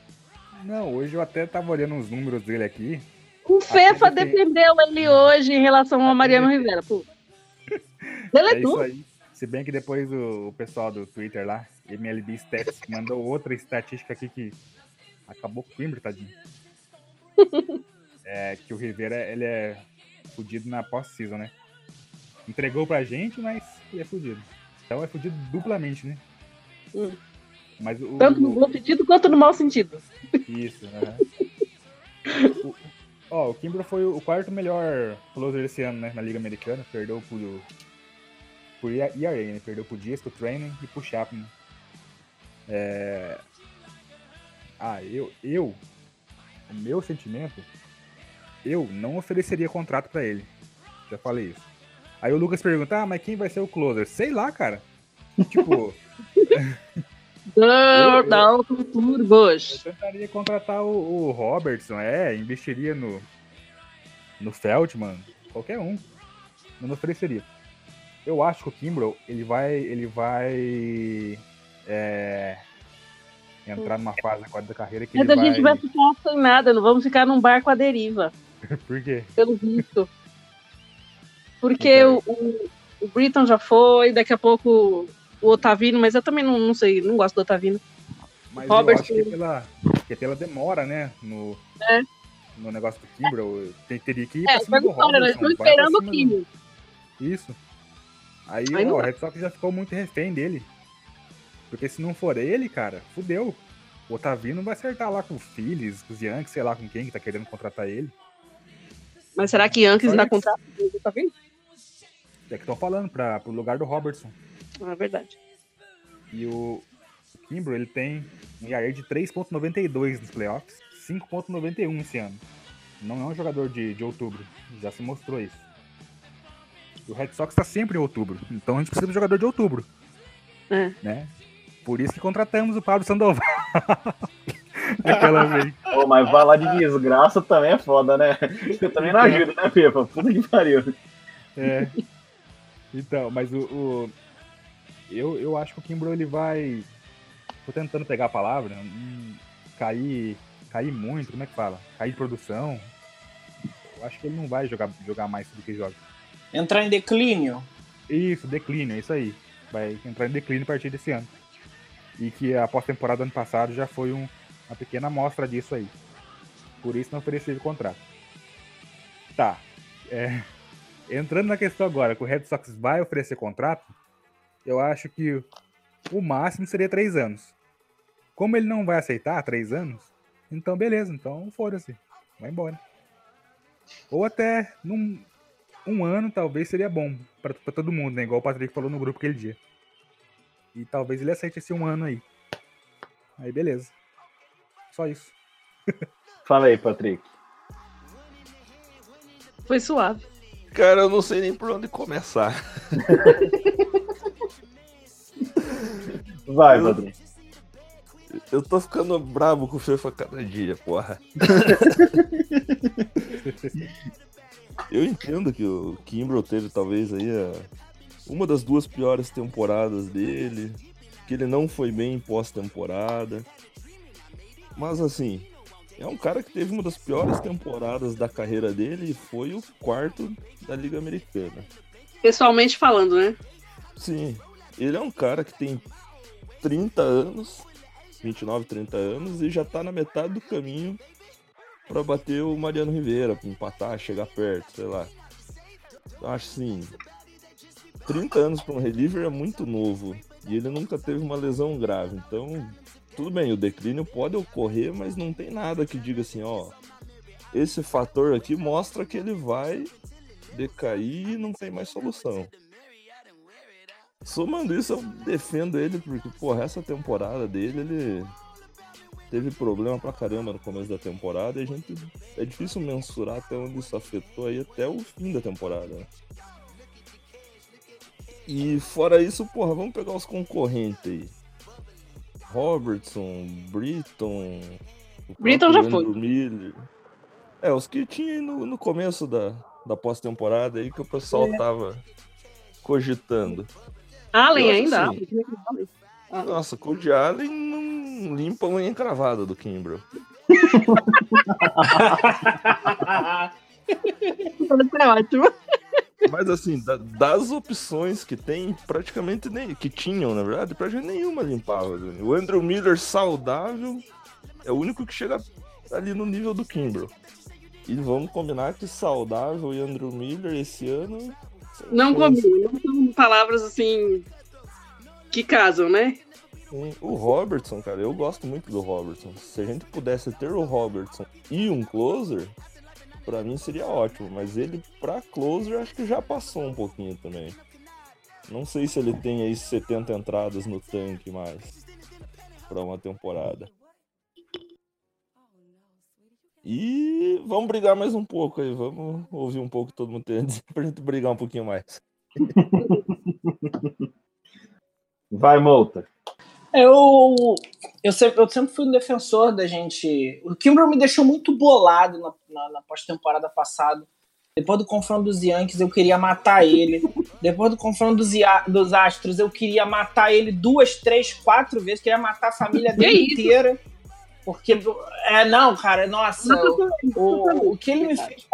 Não, hoje eu até tava olhando os números dele aqui. O Fefa defendeu ele hoje em relação ao Mariano Rivera, pô. Ele É é tudo. aí. Se bem que depois o, o pessoal do Twitter lá, MLB Stats, mandou outra estatística aqui que acabou com o Coimbra, tadinho. É que o Rivera, ele é fudido na pós-season, né? Entregou pra gente, mas ele é fudido. Então é fudido duplamente, né? Hum. Mas o, Tanto no bom sentido quanto no mau sentido. Isso, aham. O- Ó, o Kimbrough foi o quarto melhor closer esse ano, né, na Liga Americana. Perdeu pro, pro ERA, né? Perdeu pro Dias, pro Training e pro Chapman. É... Ah, eu, eu, o meu sentimento, eu não ofereceria contrato pra ele. Já falei isso. Aí o Lucas pergunta, ah, mas quem vai ser o closer? Sei lá, cara. Tipo, Não, não, tudo, Eu tentaria contratar o, o Robertson, é, investiria no, no Feltman, qualquer um. Eu não ofereceria. Eu acho que o Kimbrough, ele vai, ele vai é, entrar numa fase agora da carreira que Mas ele a gente vai vai... ficar sem nada, não vamos ficar num barco à deriva, Por quê? pelo visto. Porque Então. o, o, o Britton já foi, daqui a pouco o Otavino, mas eu também não, não sei, não gosto do Otavino. Mas Robertson. eu acho que é pela, que é pela demora, né, no, É. no negócio do Kimbrough, tem- teria que ir É, pra cima foi do? Robertson. Estou esperando o cima do- Kimi. Isso. Aí, Aí ó, o. Red Sox já ficou muito refém dele. Porque se não for ele, cara, fudeu. O Otavino vai acertar lá com o Phillies, com os Yankees, sei lá com quem que tá querendo contratar ele. Mas será que Yankees isso. contrato do Otavino? É que estão falando pra, pro lugar do Robertson. É verdade. E o, Kimbrough, ele tem um ERA de 3.92 nos playoffs, 5.91 esse ano. Não é um jogador de, de outubro, já se mostrou isso. E o Red Sox tá sempre em outubro, então a gente precisa de um jogador de outubro. É. Né? Por isso que contratamos o Pablo Sandoval. Aquela vez. Pô, mas falar de desgraça também é foda, né? Você também não ajuda, né, Fefa? Puta que pariu. É. Então, mas o. o- eu, eu acho que o Kimbrough ele vai. Tô tentando pegar a palavra. hum, cair. Cair muito, como é que fala? Cair de produção. Eu acho que ele não vai jogar, jogar mais do que joga. Entrar em declínio? Isso, declínio, é isso aí. Vai entrar em declínio a partir desse ano. E que a pós-temporada do ano passado já foi um- uma pequena amostra disso aí. Por isso não ofereceu o contrato. Tá. é, entrando na questão agora, que o Red Sox vai oferecer contrato, eu acho que o máximo seria três anos. Como ele não vai aceitar três anos, então beleza, então foda-se. Vai embora. Ou até num, um ano talvez seria bom pra todo mundo, né? Igual o Patrick falou no grupo aquele dia. E talvez ele aceite esse um ano aí. Aí beleza. Só isso. Fala aí, Patrick. Foi suave. Cara, eu não sei nem por onde começar. Vai, Eu-. Eu tô ficando brabo com o FIFA cada dia, porra. Eu entendo que o Kimbrough teve talvez aí a- uma das duas piores temporadas dele, que ele não foi bem em pós-temporada. Mas assim, é um cara que teve uma das piores temporadas da carreira dele e foi o quarto da Liga Americana. Pessoalmente falando, né? Sim, ele é um cara que tem 30 anos, 29, 30 anos, e já tá na metade do caminho pra bater o Mariano Rivera, pra empatar, chegar perto, sei lá. Eu acho assim, 30 anos pra um reliever é muito novo, e ele nunca teve uma lesão grave, então, tudo bem, o declínio pode ocorrer, mas não tem nada que diga assim, ó, esse fator aqui mostra que ele vai decair e não tem mais solução. Somando isso, eu defendo ele porque, porra, essa temporada dele, ele teve problema pra caramba no começo da temporada e a gente. É difícil mensurar até onde isso afetou aí até o fim da temporada. Né? E fora isso, porra, vamos pegar os concorrentes aí. Robertson, Britton. Britton já foi. Miller. É, os que tinha no, no começo da, da pós-temporada aí que o pessoal é. tava cogitando. Allen ainda? Assim, nossa, Cody Allen não limpa a unha encravada do Kimbrough. é ótimo. Mas assim, da, das opções que tem, praticamente nem. que tinham, na verdade, pra gente nenhuma limpava. O Andrew Miller saudável é o único que chega ali no nível do Kimbrough. E vamos combinar que saudável e Andrew Miller esse ano. Não combinam, não são palavras assim que casam, né? O Robertson, cara, eu gosto muito do Robertson. Se a gente pudesse ter o Robertson e um closer, para mim seria ótimo. Mas ele, pra closer, acho que já passou um pouquinho também. Não sei se ele tem aí 70 entradas no tanque mais para uma temporada. E vamos brigar mais um pouco aí. Vamos ouvir um pouco todo mundo tem pra gente brigar um pouquinho mais. Vai, Molta. Eu, eu, sempre, eu sempre fui um defensor da gente. O Kimbrel me deixou muito bolado na, na, na pós-temporada passada. Depois do confronto dos Yankees, eu queria matar ele. Depois do confronto dos, dos Astros, eu queria matar ele duas, três, quatro vezes. Queria matar a família dele inteira. Porque, é, não, cara, nossa, o, o, que ele me fez.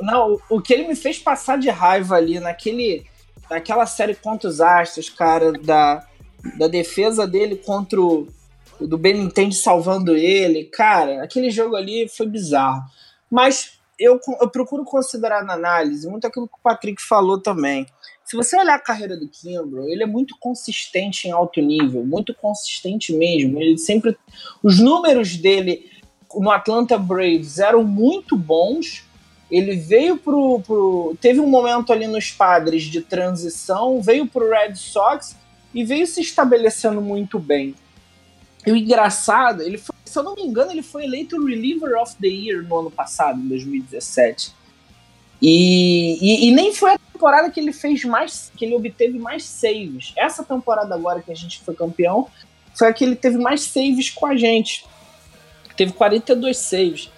Não, o que ele me fez passar de raiva ali naquele naquela série contra os Astros, cara, da, da defesa dele contra o do Benintendi salvando ele, cara, aquele jogo ali foi bizarro. Mas eu, eu procuro considerar na análise muito aquilo que o Patrick falou também. Se você olhar a carreira do Kimbrough, ele é muito consistente em alto nível, muito consistente mesmo. Ele sempre, os números dele no Atlanta Braves eram muito bons, ele veio pro, pro. Teve um momento ali nos padres de transição, veio pro Red Sox e veio se estabelecendo muito bem. E o engraçado, ele foi, se eu não me engano, ele foi eleito Reliever of the Year no ano passado, em 2017. E, e, e, nem foi a temporada que ele fez mais, que ele obteve mais saves. Essa temporada agora que a gente foi campeão, foi a que ele teve mais saves com a gente. Teve 42 saves.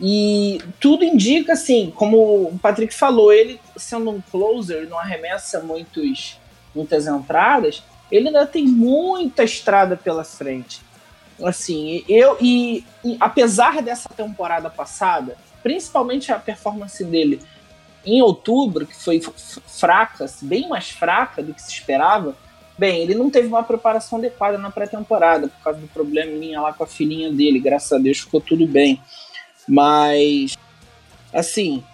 E tudo indica, assim, como o Patrick falou, ele sendo um closer, não arremessa muitos, muitas entradas, ele ainda tem muita estrada pela frente. Assim, eu e, e apesar dessa temporada passada, principalmente a performance dele em outubro, que foi fraca, bem mais fraca do que se esperava, bem, ele não teve uma preparação adequada na pré-temporada por causa do probleminha lá com a filhinha dele, graças a Deus ficou tudo bem. Mas, assim,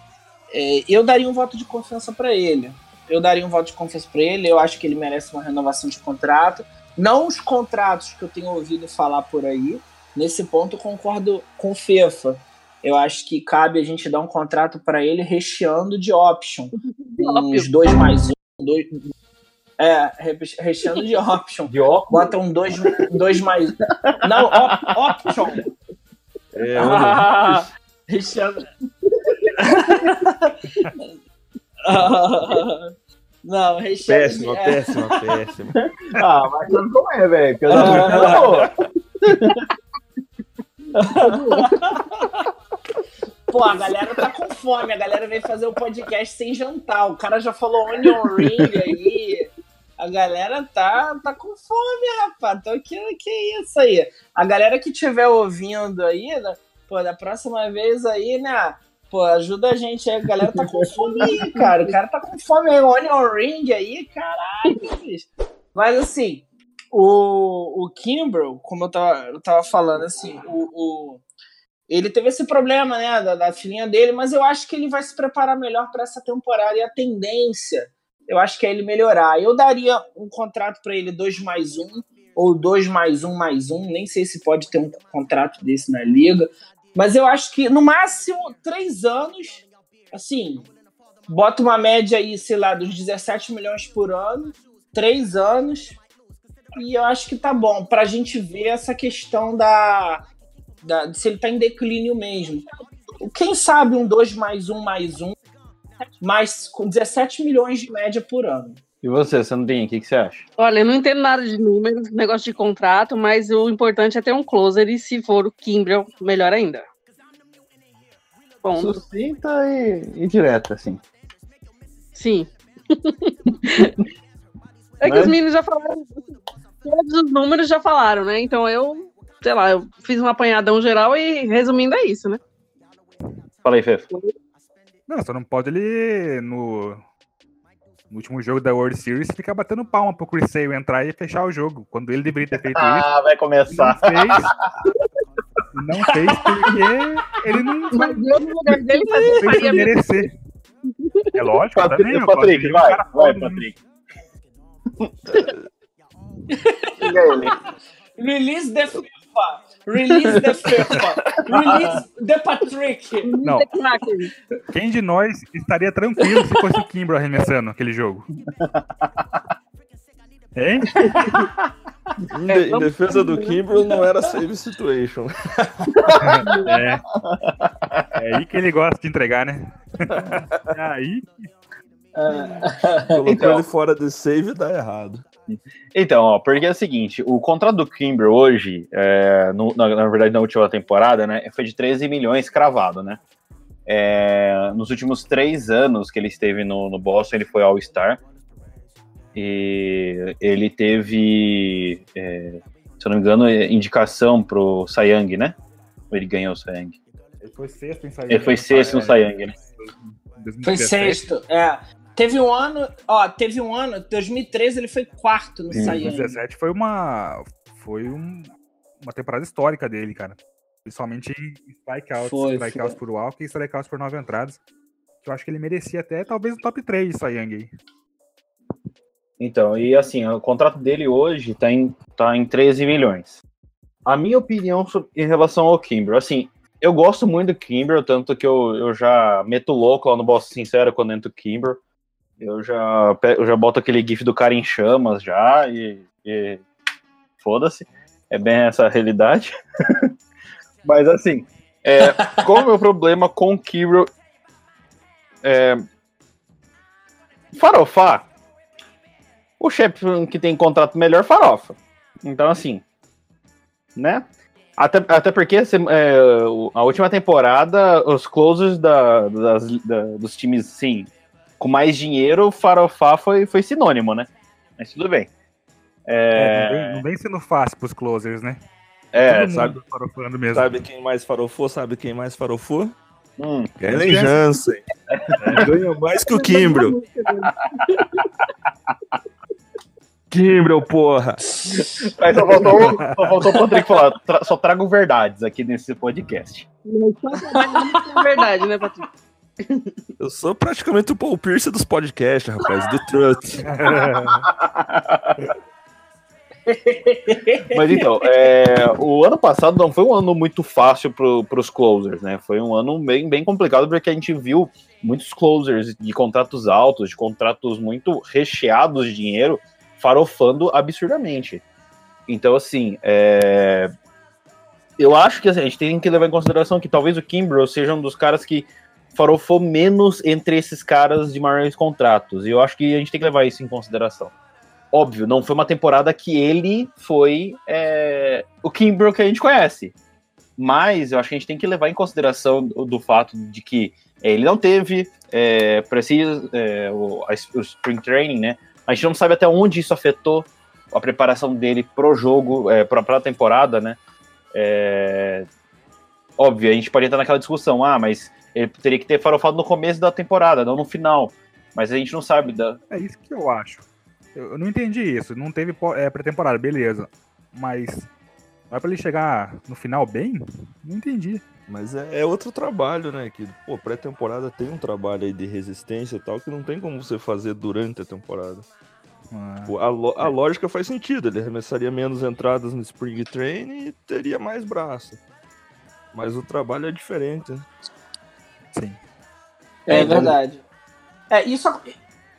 é, eu daria um voto de confiança para ele. Eu daria um voto de confiança para ele. Eu acho que ele merece uma renovação de contrato. Não os contratos que eu tenho ouvido falar por aí. Nesse ponto, concordo com o Fefa. Eu acho que cabe a gente dar um contrato para ele recheando de option. Uns dois mais um, dois, é, recheando de option. De option? Bota um dois, dois mais. Não, op, option. É, ah, recheando. Não, recheando. Péssima, de... péssima, péssima. Ah, mas não como é, velho. eu não Pô, a galera tá com fome. A galera veio fazer o podcast sem jantar. O cara já falou onion ring aí. A galera tá, tá com fome, rapaz. Então, que, que isso aí? A galera que estiver ouvindo aí, né, pô, da próxima vez aí, né? Pô, ajuda a gente aí. A galera tá com fome aí, cara. O cara tá com fome aí. Onion ring aí, caralho. Mas assim, o, o Kimbrough, como eu tava, eu tava falando, assim, o, o ele teve esse problema, né, da, da filhinha dele, mas eu acho que ele vai se preparar melhor para essa temporada e a tendência eu acho que é ele melhorar. Eu daria um contrato para ele 2 mais 1, um, ou 2 mais 1 um, mais 1, um. nem sei se pode ter um contrato desse na liga, mas eu acho que no máximo 3 anos, assim, bota uma média aí, sei lá, dos 17 milhões por ano, 3 anos, e eu acho que tá bom pra gente ver essa questão da, da se ele tá em declínio mesmo. Quem sabe um 2 mais 1 mais 1, mas com 17 milhões de média por ano. E você, Sandrinha, o que, que você acha? Olha, eu não entendo nada de números, negócio de contrato, mas o importante é ter um closer e se for o Kimbrel, melhor ainda. Ponto. Sucinta e, e direta, assim. Sim. é que Mas... os meninos já falaram. Todos os números já falaram, né? Então eu, sei lá, eu fiz um apanhadão geral e resumindo é isso, né? Fala aí, Fefo. Não, só não pode ele no, no último jogo da World Series ficar batendo palma pro Chris Sale entrar e fechar o jogo. Quando ele deveria ter feito ah, isso. Ah, vai começar. Não fez. não fez porque ele não. Mas eu no lugar dele faria merecer. É lógico, Patrick, também. Patrick, vai, vai, Patrick. Release the Release the FIFA. Release the Patrick. Não. Quem de nós estaria tranquilo se fosse o Kimbro arremessando aquele jogo? Hein? Em, de, em, defesa do Kimbrough não era save situation. É. É aí que ele gosta de entregar, né? É aí. Colocou então, ele fora de save dá errado. Então, ó, porque é o seguinte, o contrato do Kimber hoje, é, no, na, na, verdade na última temporada, né, foi de 13 milhões cravado, né? É, nos últimos três anos que ele esteve no, no Boston, ele foi All-Star. E ele teve, é, se eu não me engano, indicação pro Sayang, né? Ou ele ganhou o Sayang? Ele foi sexto em Sayang. Ele foi sexto no Sayang, né? Foi sexto, é. Teve um ano, ó, teve um ano, 2013 ele foi quarto no Sayang. 2017 foi uma foi um, uma temporada histórica dele, cara. Principalmente em strikeouts, foi, strikeouts foi. por walk e strikeouts por nove entradas. Eu acho que ele merecia até talvez o top 3 de Sayang aí. Então, e assim, o contrato dele hoje tá em, tá em 13 milhões. A minha opinião em relação ao Kimber, assim, eu gosto muito do Kimber, tanto que eu, eu já meto louco lá no Boss Sincero quando entro o Kimber. Eu já, eu já boto aquele gif do cara em chamas já e, e foda-se. É bem essa a realidade. Mas assim, é, qual é o meu problema com o Kiro? É, farofar. O chefe que tem contrato melhor farofa. Então, assim, né? Até, até porque é, a última temporada, os closers da, das, da, dos times, sim, com mais dinheiro, farofar foi, foi sinônimo, né? Mas tudo bem. É... É, não, vem, não, vem, sendo fácil pros closers, né? É, sabe, mesmo. sabe quem mais farofou? Sabe quem mais farofou? Hum, Kellen Jansen. Ganha mais que o Kimbro. Kimbro, porra. Mas só faltou, só faltou o Patrick falar, tra só trago verdades aqui nesse podcast. Só verdade, né, Patrick? Eu sou praticamente o Paul Pierce dos podcasts, rapaz, do Trut. Mas então, é, o ano passado não foi um ano muito fácil para os closers, né? Foi um ano bem, bem complicado porque a gente viu muitos closers de contratos altos, de contratos muito recheados de dinheiro, farofando absurdamente. Então, assim, é, eu acho que assim, a gente tem que levar em consideração que talvez o Kimbrough seja um dos caras que farofou menos entre esses caras de maiores contratos. E eu acho que a gente tem que levar isso em consideração. Óbvio, não foi uma temporada que ele foi é, o Kimbrough que a gente conhece. Mas eu acho que a gente tem que levar em consideração do, do fato de que é, ele não teve é, precisa, é, o, o Spring Training, né? A gente não sabe até onde isso afetou a preparação dele pro jogo, é, para a temporada, né? É, óbvio, a gente pode estar naquela discussão, ah, mas ele teria que ter farofado no começo da temporada, não no final. Mas a gente não sabe da. É isso que eu acho. Eu, não entendi isso. Não teve é, pré-temporada, beleza. Mas. Vai pra ele chegar no final bem? Não entendi. Mas é, é outro trabalho, né? Que, pô, pré-temporada tem um trabalho aí de resistência e tal que não tem como você fazer durante a temporada. Ah, pô, a, a lógica faz sentido. Ele arremessaria menos entradas no Spring Train e teria mais braço. Mas o trabalho é diferente, né? Sim. É, é verdade. É, isso,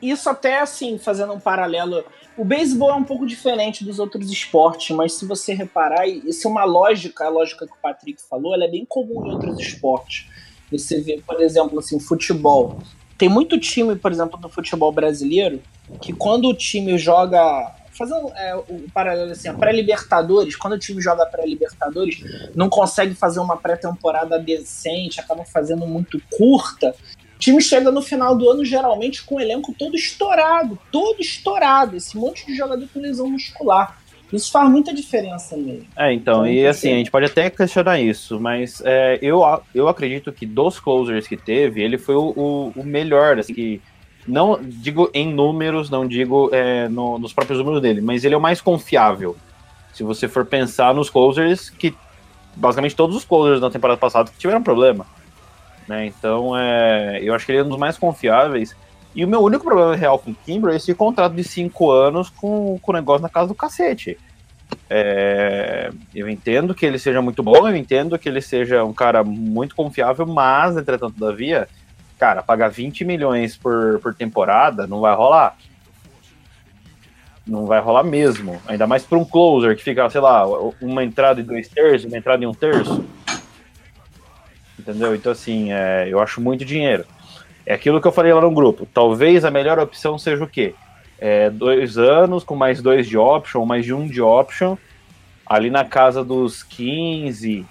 isso até assim, fazendo um paralelo O beisebol é um pouco diferente dos outros esportes, mas se você reparar, isso é uma lógica, a lógica que o Patrick falou, ela é bem comum em outros esportes. Você vê, por exemplo, assim, futebol. Tem muito time, por exemplo, do futebol brasileiro, que quando o time joga. Fazendo é, o paralelo assim, a pré-Libertadores, quando o time joga pré-Libertadores, não consegue fazer uma pré-temporada decente, acaba fazendo muito curta, time chega no final do ano geralmente com o elenco todo estourado, todo estourado, esse monte de jogador com lesão muscular. Isso faz muita diferença mesmo. É, então, e assim, a gente pode até questionar isso, mas é, eu, eu acredito que dos closers que teve, ele foi o, o, o melhor, assim, que não digo em números, não digo é, no, nos próprios números dele, mas ele é o mais confiável. Se você for pensar nos closers, que basicamente todos os closers da temporada passada tiveram problema. Né? Então, é, eu acho que ele é um dos mais confiáveis. E o meu único problema real com o Kimber é esse contrato de cinco anos com, com o negócio na casa do cacete. É, eu entendo que ele seja muito bom, eu entendo que ele seja um cara muito confiável, mas, entretanto, todavia, cara, pagar 20 milhões por, por temporada não vai rolar. Não vai rolar mesmo. Ainda mais para um closer que fica, sei lá, uma entrada e dois terços, uma entrada e um terço. Entendeu? Então, assim, é, eu acho muito dinheiro. É aquilo que eu falei lá no grupo. Talvez a melhor opção seja o quê? É, dois anos com mais dois de option, mais de um de option, ali na casa dos 15,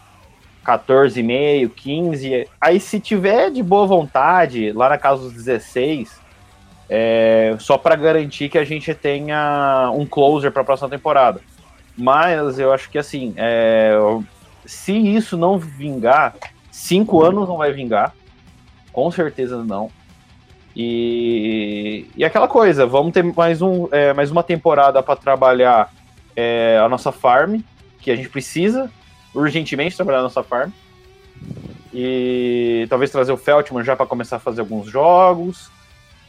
14,5, 15. Aí, se tiver de boa vontade, lá na casa dos 16, é, só para garantir que a gente tenha um closer para a próxima temporada. Mas eu acho que, assim, é, se isso não vingar, cinco anos não vai vingar. Com certeza não. E, e aquela coisa, vamos ter mais, um, é, mais uma temporada para trabalhar é, a nossa farm, que a gente precisa urgentemente trabalhar nossa farm. E talvez trazer o Feltman já para começar a fazer alguns jogos.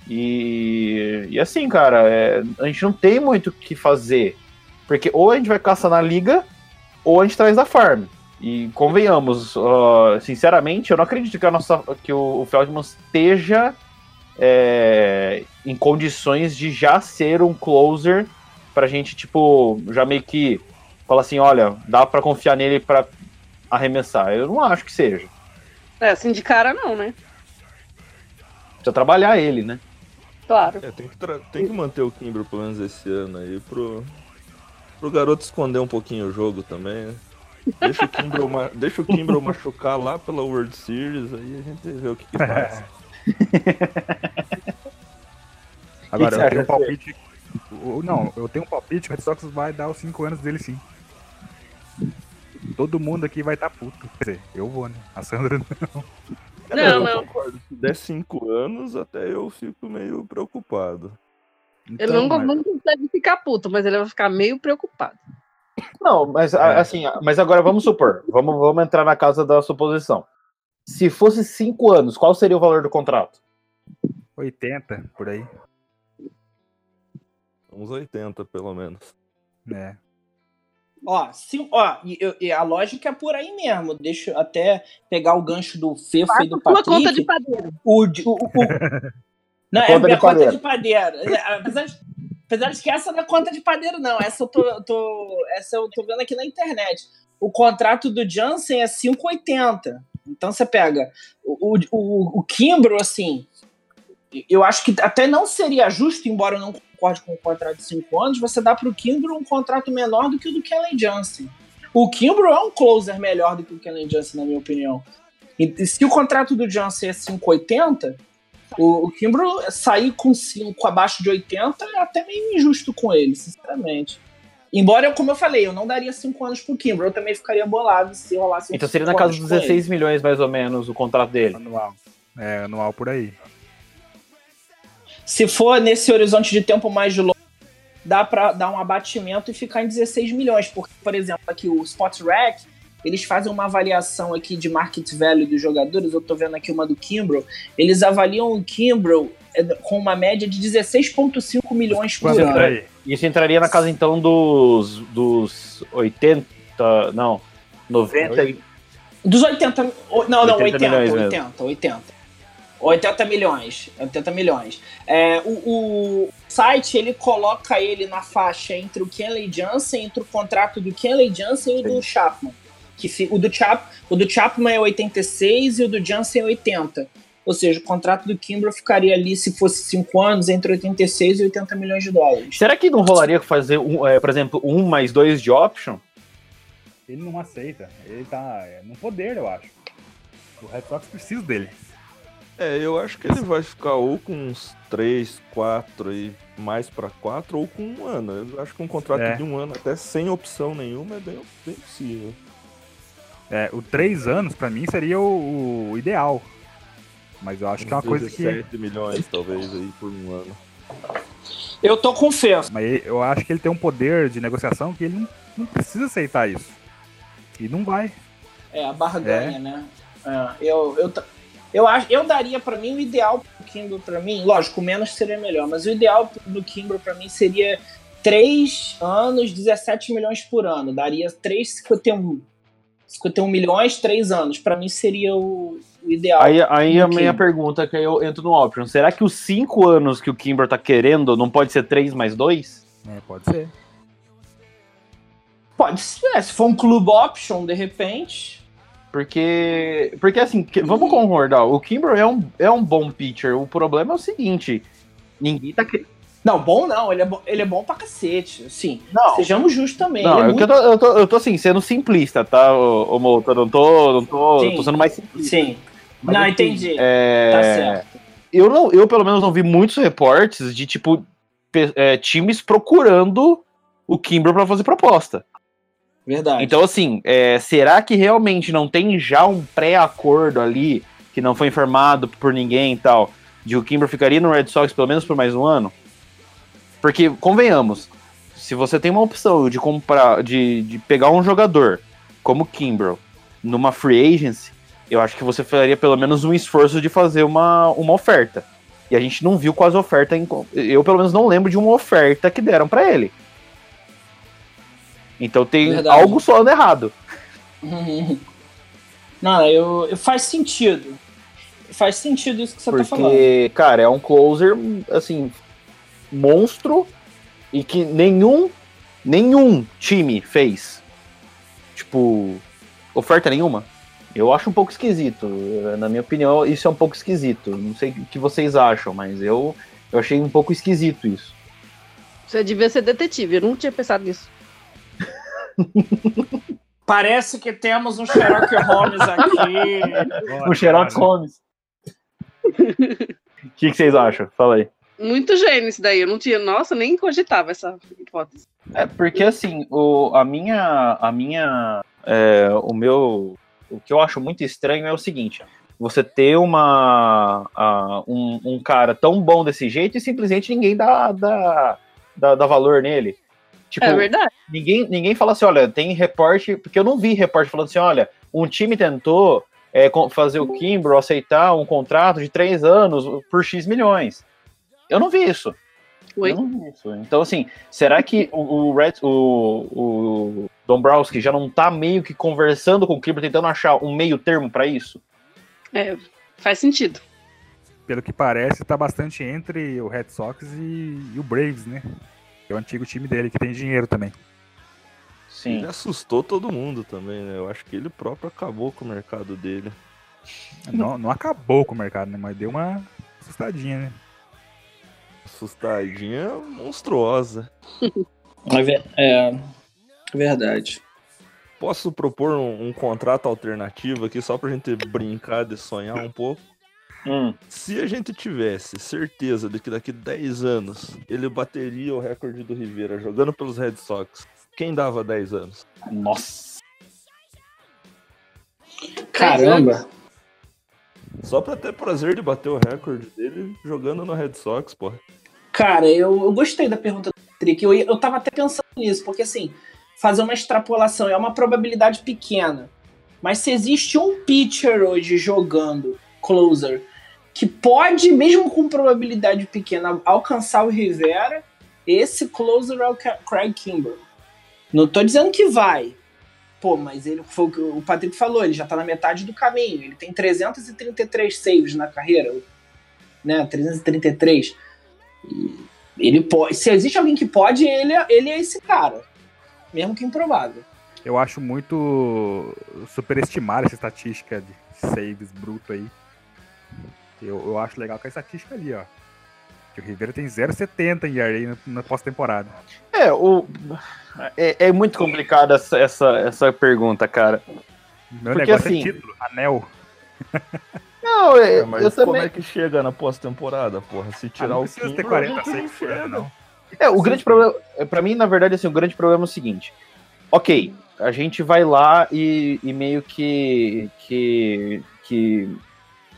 E, e assim, cara, é, a gente não tem muito o que fazer. Porque ou a gente vai caçar na liga, ou a gente traz da farm. E convenhamos, uh, sinceramente, eu não acredito que, a nossa, que o, o Feldman esteja é, em condições de já ser um closer pra gente, tipo, já meio que falar assim, olha, dá para confiar nele para arremessar. Eu não acho que seja. É, assim de cara não, né? Precisa trabalhar ele, né? Claro. É, tem, que tem que manter o Kimbro pelo menos esse ano aí pro, pro garoto esconder um pouquinho o jogo também, né? Deixa o Kimbrough, deixa o machucar lá pela World Series, aí a gente vê o que, que faz. Agora, eu tenho um palpite. Não, eu tenho um palpite que o Red Sox vai dar os 5 anos dele sim. Todo mundo aqui vai estar tá puto. Quer dizer, eu vou, né? A Sandra não. Não, não. Se der 5 anos, até eu fico meio preocupado. Então, ele não, mas... não consegue ficar puto, mas ele vai ficar meio preocupado. Não, mas é. assim, mas agora vamos supor, vamos, vamos entrar na casa da suposição. Se fosse cinco anos, qual seria o valor do contrato? 80, por aí. Uns 80, pelo menos. É. Ó, se, ó e, e, a lógica é por aí mesmo. Deixa eu até pegar o gancho do Fefo e do Patrick. conta de padeiro. O, o, o, o... Não, é minha conta de padeiro. É, apesar de Apesar de que essa não é conta de padeiro, não. Essa eu tô, tô, essa eu tô vendo aqui na internet. O contrato do Jansen é 5,80. Então você pega o, o, o Kimbro, assim. Eu acho que até não seria justo, embora eu não concorde com o contrato de 5 anos, você dá para o Kimbro um contrato menor do que o do Kellen Jansen. O Kimbro é um closer melhor do que o Kellen Jansen, na minha opinião. E se o contrato do Jansen é 5,80, o, o Kimbrough sair com 5 abaixo de 80 é até meio injusto com ele, sinceramente. Embora, como eu falei, eu não daria 5 anos pro Kimbrough, eu também ficaria bolado se rolasse Então seria na casa dos 16 milhões, mais ou menos, o contrato dele. Anual. É, anual por aí. Se for nesse horizonte de tempo mais de longo, dá para dar um abatimento e ficar em 16 milhões. Porque, por exemplo, aqui o Spot Rack eles fazem uma avaliação aqui de market value dos jogadores. Eu tô vendo aqui uma do Kimbrough. Eles avaliam o Kimbrough é, com uma média de 16,5 milhões por ano. Entraria, isso entraria na casa então dos, dos 80, não, 90 Dos 80, não, não, 80, 80, 80, 80. 80 milhões. 80 milhões. É, o, o, site ele coloca ele na faixa entre o Kenley Jansen, entre o contrato do Kenley Jansen e o do Chapman. Que se, o, do Chap, o do Chapman é 86 e o do Jansen é 80. Ou seja, o contrato do Kimbrough ficaria ali, se fosse 5 anos, entre 86 e 80 milhões de dólares. Será que não rolaria fazer, um, é, por exemplo, um mais dois de option? Ele não aceita. Ele tá é, no poder, eu acho. O Red Sox precisa dele. É, eu acho que ele vai ficar ou com uns 3, 4 e mais para 4 ou com um ano. Eu acho que um contrato é. de um ano, até sem opção nenhuma, é bem, bem possível. É, o 3 anos para mim seria o, o, ideal. Mas eu acho que é uma coisa que. 7 milhões, talvez, aí por um ano. Eu tô com fé. Mas eu acho que ele tem um poder de negociação que ele não, não precisa aceitar isso. E não vai. É, a barganha, é. né? É, eu, eu, eu, acho, eu daria para mim o ideal pro Kindle para mim, lógico, menos seria melhor, mas o ideal do Kindle para mim seria 3 anos, 17 milhões por ano. Daria 3,51 51 milhões, 3 anos. Para mim seria o, o, ideal. Aí, aí a minha pergunta que eu entro no option. Será que os 5 anos que o Kimber tá querendo não pode ser 3 mais 2? É, pode ser. Pode ser. Se for um clube option, de repente. Porque, porque assim, vamos concordar, o Kimber é um, é um bom pitcher. O problema é o seguinte: ninguém tá. Não, bom não, ele é bom, ele é bom pra cacete. Sim, não. sejamos justos também. Não, é muito... eu, tô, eu, tô, eu tô assim, sendo simplista, tá, ô, Mouta? Não tô, não tô, Sim. tô sendo mais simplista. Sim. Mas, não, assim, entendi. É... Tá certo. Eu, não, eu, pelo menos, não vi muitos reportes de, tipo, é, times procurando o Kimber para fazer proposta. Verdade. Então, assim, é, será que realmente não tem já um pré-acordo ali, que não foi informado por ninguém e tal, de o Kimber ficaria no Red Sox pelo menos por mais um ano? Porque, convenhamos, se você tem uma opção de comprar, de, de pegar um jogador como Kimbrel numa free agency, eu acho que você faria pelo menos um esforço de fazer uma, uma oferta. E a gente não viu quase oferta. Em, eu, pelo menos, não lembro de uma oferta que deram para ele. Então tem Verdade. algo soando errado. Não, eu, eu, faz sentido. Faz sentido isso que você Porque, tá falando. Porque, cara, é um closer, assim, monstro e que nenhum, nenhum time fez. Tipo, oferta nenhuma. Eu acho um pouco esquisito. Na minha opinião, isso é um pouco esquisito. Não sei o que vocês acham, mas eu, eu achei um pouco esquisito isso. Você devia ser detetive, eu não tinha pensado nisso. Parece que temos um Sherlock Holmes aqui. um Sherlock Holmes. O que, que, vocês acham? Fala aí. Muito gênio isso daí. Eu não tinha. Nossa, nem cogitava essa hipótese. É porque assim, o, a minha. A minha. É, o meu. O que eu acho muito estranho é o seguinte: você ter uma. A, um, um, cara tão bom desse jeito e simplesmente ninguém dá, dá, dá, dá valor nele. Tipo, é verdade. Ninguém, ninguém fala assim, olha, tem reporte, porque eu não vi reporte falando assim, olha, um time tentou é, fazer o Kimbrough aceitar um contrato de três anos por X milhões. Eu não vi isso. Oi? Eu não vi isso. Então, assim, será que o, o, Red, o, o Dombrowski já não tá meio que conversando com o Kimbrough, tentando achar um meio termo para isso? É, faz sentido. Pelo que parece, tá bastante entre o Red Sox e, e o Braves, né? É o antigo time dele, que tem dinheiro também. Sim. Ele assustou todo mundo também, né? Eu acho que ele próprio acabou com o mercado dele. Não, não acabou com o mercado, né? Mas deu uma assustadinha, né? Assustadinha monstruosa. É, é verdade. Posso propor um, um, contrato alternativo aqui só pra gente brincar de sonhar um pouco? Hum. Se a gente tivesse certeza de que daqui 10 anos ele bateria o recorde do Rivera jogando pelos Red Sox, quem dava 10 anos? Nossa! Caramba! Só pra ter prazer de bater o recorde dele jogando no Red Sox, pô. Cara, eu, eu gostei da pergunta do Trick. Eu, eu tava até pensando nisso, porque assim, fazer uma extrapolação é uma probabilidade pequena. Mas se existe um pitcher hoje jogando closer que pode, mesmo com probabilidade pequena, alcançar o Rivera, esse closer é o Craig Kimbrell. Não tô dizendo que vai, Pô, mas ele foi o que o Patrick falou, ele já tá na metade do caminho. Ele tem 333 saves na carreira, né? 333. E ele pode, se existe alguém que pode, ele, é, ele é esse cara, mesmo que improvável. Eu acho muito superestimar essa estatística de saves bruto aí. Eu, eu acho legal com a estatística ali, ó. Que o Rivera tem 0,70 em ERA na, na pós-temporada. É, o, é, é, muito complicada essa, essa, essa pergunta, cara. Meu Porque, negócio é assim, é título, anel. Não, é, é mas eu como também... é que chega na pós-temporada, porra? Se tirar ah, o Kimber, ter 40 não chega, não. É, o grande problema, é, para mim, na verdade, assim, o grande problema é o seguinte. Ok, a gente vai lá e, e meio que, que, que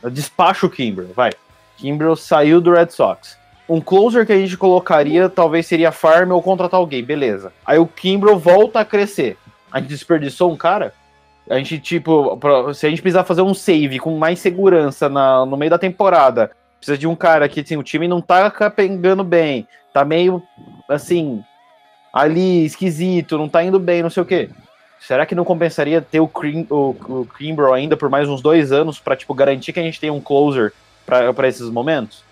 despacha o Kimber, vai. Kimber saiu do Red Sox. Um closer que a gente colocaria talvez seria farm ou contratar alguém, beleza. Aí o Kimbrel volta a crescer. A gente desperdiçou um cara? A gente, tipo, se a gente precisar fazer um save com mais segurança na, no meio da temporada, precisa de um cara que, assim, o time não tá capengando bem, tá meio, assim, ali, esquisito, não tá indo bem, não sei o quê. Será que não compensaria ter o, Cream, o, o Kimbrough ainda por mais uns dois anos para tipo, garantir que a gente tem um closer para esses momentos?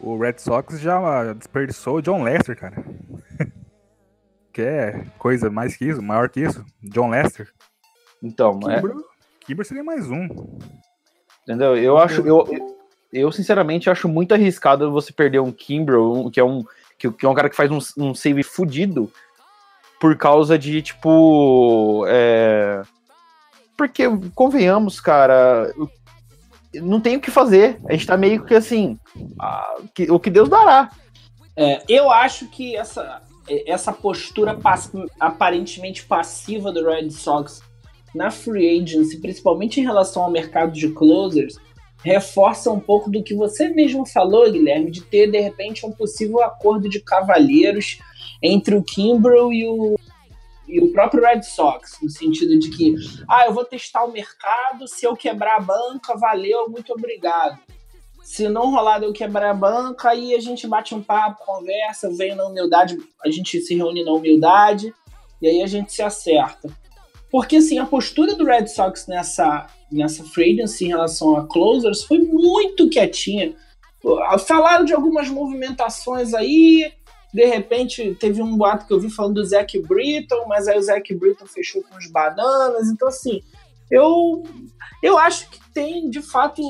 O Red Sox já desperdiçou o John Lester, cara. Quer coisa mais que isso, maior que isso? John Lester. Então, Kimber, é... seria mais um. Entendeu? Eu acho. Eu, eu, sinceramente acho muito arriscado você perder um Kimber, um, que é um. Que, que, é um cara que faz um, um save fudido por causa de, tipo. É... Porque, convenhamos, cara, não tem o que fazer. A gente tá meio que assim. A, o que Deus dará. É, eu acho que essa, essa postura pass aparentemente passiva do Red Sox na free agency, principalmente em relação ao mercado de closers, reforça um pouco do que você mesmo falou, Guilherme, de ter de repente um possível acordo de cavalheiros entre o Kimbrel e o, e o próprio Red Sox, no sentido de que, ah, eu vou testar o mercado, se eu quebrar a banca, valeu, muito obrigado. Se não rolar eu quebrar a banca, aí a gente bate um papo, conversa, vem na humildade, a gente se reúne na humildade, e aí a gente se acerta. Porque, assim, a postura do Red Sox nessa, nessa free agency em relação a closers foi muito quietinha. Falaram de algumas movimentações aí, de repente, teve um boato que eu vi falando do Zac Britton, mas aí o Zac Britton fechou com os bananas. Então, assim, eu, eu acho que tem, de fato,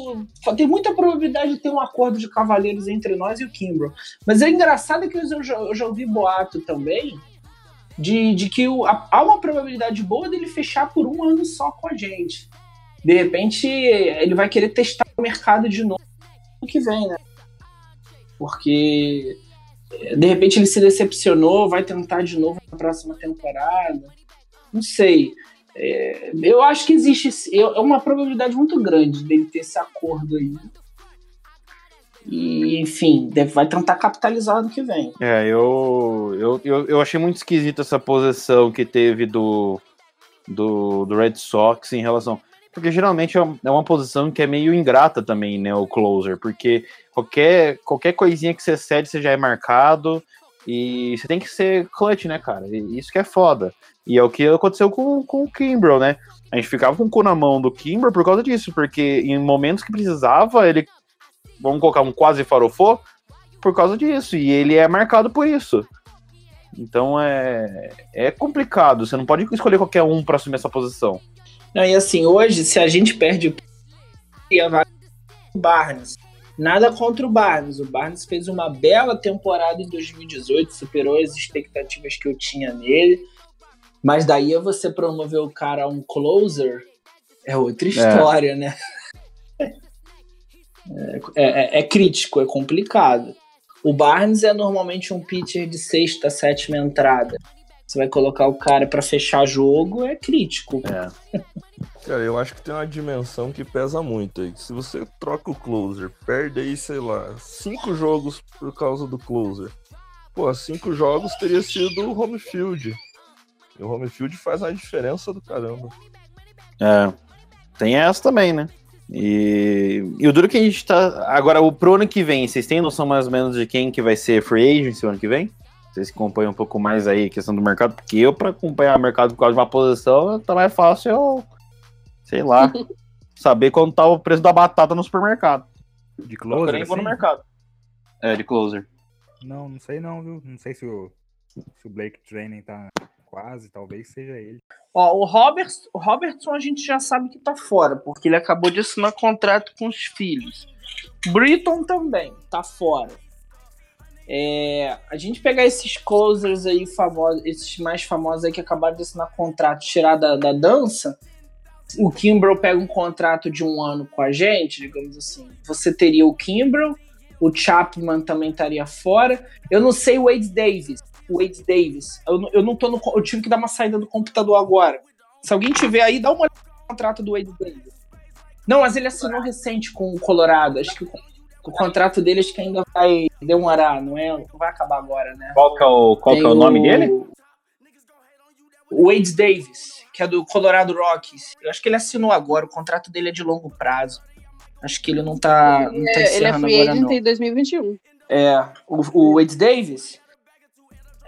tem muita probabilidade de ter um acordo de cavaleiros entre nós e o Kimbrough. Mas é engraçado que eu já, eu já ouvi boato também de, de que o, há uma probabilidade boa dele fechar por um ano só com a gente. De repente, ele vai querer testar o mercado de novo no que vem, né? Porque de repente ele se decepcionou, vai tentar de novo na próxima temporada. Não sei. É, eu acho que existe é uma probabilidade muito grande dele ter esse acordo aí. E, enfim, deve, vai tentar capitalizar no que vem. É, eu, eu, eu, eu achei muito esquisito essa posição que teve do, do, do Red Sox em relação. Porque geralmente é, é uma posição que é meio ingrata também, né? O closer, porque qualquer, qualquer coisinha que você cede, você já é marcado. E você tem que ser clutch, né, cara? E isso que é foda. E é o que aconteceu com, com o Kimbrel, né? A gente ficava com o cu na mão do Kimbrel por causa disso, porque em momentos que precisava, ele. Vamos colocar um quase farofô por causa disso. E ele é marcado por isso. Então é, é complicado. Você não pode escolher qualquer um para assumir essa posição. Não, e assim, hoje, se a gente perde o Barnes, nada contra o Barnes. O Barnes fez uma bela temporada em 2018, superou as expectativas que eu tinha nele. Mas daí você promover o cara a um closer é outra história, é. né? É, é, é, crítico, é complicado. O Barnes é normalmente um pitcher de sexta, sétima entrada. Você vai colocar o cara para fechar jogo, é crítico. É. Cara, eu acho que tem uma dimensão que pesa muito aí. Se você troca o closer, perde aí, sei lá, cinco jogos por causa do closer. Pô, cinco jogos teria sido o home field. E o home field faz uma diferença do caramba. É. Tem essa também, né? E, e o duro que a gente tá. Agora, o pro ano que vem, vocês têm noção mais ou menos de quem que vai ser free agent o ano que vem? Vocês acompanham um pouco mais aí a questão do mercado, porque eu, para acompanhar o mercado por causa de uma posição, tá mais fácil eu, sei lá, saber quanto tá o preço da batata no supermercado. De Eu closer, nem vou no assim? mercado. É, de closer. Não, não sei não, viu? Não sei se o, se o Blake Training tá quase, talvez seja ele. Ó, o, Roberts, o Robertson a gente já sabe que tá fora, porque ele acabou de assinar contrato com os filhos. Britton também tá fora. É, a gente pegar esses closers aí famosos, esses mais famosos aí que acabaram de assinar contrato, tirar da, da dança, o Kimbrel pega um contrato de um ano com a gente, digamos assim. Você teria o Kimbrel, o Chapman também estaria fora. Eu não sei o Wade Davis. O Wade Davis. Eu, não- eu não tô no. Eu tive que dar uma saída do computador agora. Se alguém tiver aí, dá uma olhada no contrato do Wade Davis. Não, mas ele assinou recente com o Colorado. Acho que o, o contrato dele acho que ainda vai demorar, não é? Não vai acabar agora, né? Qual que é o, qual que é o nome dele? O Wade Davis, que é do Colorado Rockies. Eu acho que ele assinou agora, o contrato dele é de longo prazo. Acho que ele não tá, não tá É, ele é free agora, agent em 2021. É, o, o Wade Davis.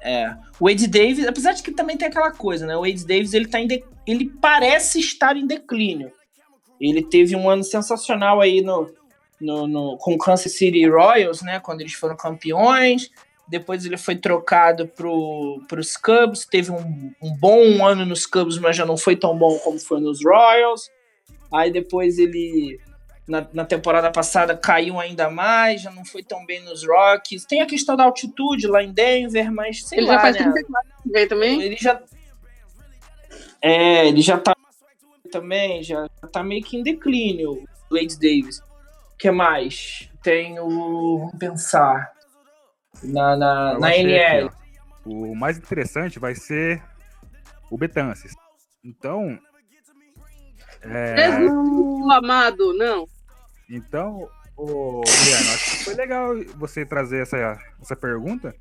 É, o Wade Davis, apesar de que também tem aquela coisa, né? O Wade Davis ele tá em de- ele parece estar em declínio. Ele teve um ano sensacional aí no, no, no- com o Kansas City Royals, né? Quando eles foram campeões. Depois ele foi trocado pro, pros Cubs. Teve um, um bom ano nos Cubs, mas já não foi tão bom como foi nos Royals. Aí depois ele na, na temporada passada caiu ainda mais, já não foi tão bem nos Rockies. Tem a questão da altitude lá em Denver, mas sei Ele lá, já faz né? 34 veio também. Ele já. É, ele já tá também, já tá meio que em declínio, o Wade Davis. O que mais? Tem o. Vamos pensar. Na, na, Eu na NL. aqui. O mais interessante vai ser o Betances. Então. É, Jesus amado, não. então, ô, Guilherme, acho que foi legal você trazer essa, essa pergunta.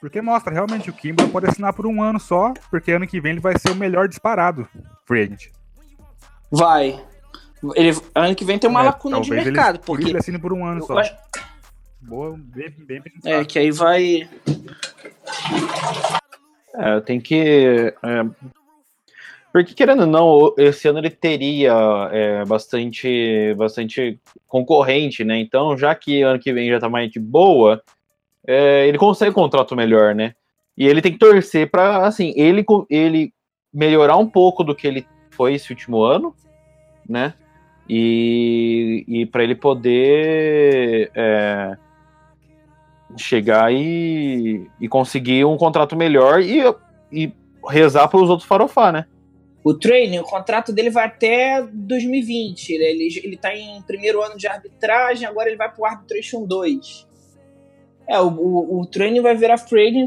Porque mostra realmente que o Kimber pode assinar por um ano só, porque ano que vem ele vai ser o melhor disparado free agent. Vai. Ele, ano que vem tem uma É, lacuna de ele- mercado, Por isso porque. ele assine por um ano eu só. Boa, bem, bem. É, que aí vai. É, tenho que. é, porque, querendo ou não, esse ano ele teria é, bastante, bastante concorrente, né? Então, já que ano que vem já tá mais de boa, é, ele consegue um contrato melhor, né? E ele tem que torcer pra, assim, ele, ele melhorar um pouco do que ele foi esse último ano, né? E, e para ele poder é, chegar e, e conseguir um contrato melhor e, e rezar para os outros farofar, né? O training, o contrato dele vai até 2020. Ele, ele, tá em primeiro ano de arbitragem, agora ele vai pro Arbitration 2. É, o, o, o training vai virar free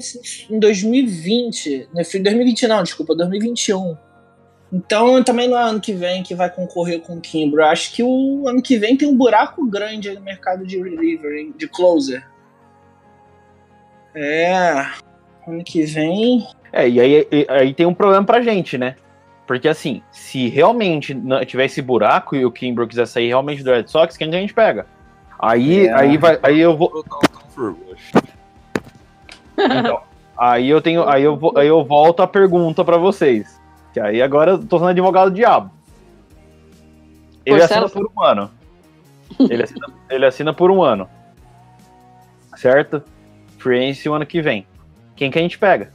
em 2020. Não, em 2020 não, desculpa, 2021. Então também não é ano que vem que vai concorrer com o Kimbrough. Acho que o ano que vem tem um buraco grande no mercado de reliever, de closer. É, ano que vem É, e aí, e- aí tem um problema pra gente, né? Porque assim, se realmente não tiver esse buraco e o Kimbrough quiser sair realmente do Red Sox, quem que a gente pega? Aí, É. aí, vai, aí eu vou. Então, aí eu tenho. Aí eu, vou- aí eu volto a pergunta pra vocês. Que aí agora eu tô sendo advogado do diabo. Ele Porcela? assina por um ano. Ele assina, ele assina por um ano. Certo? Free agency o ano que vem. Quem que a gente pega?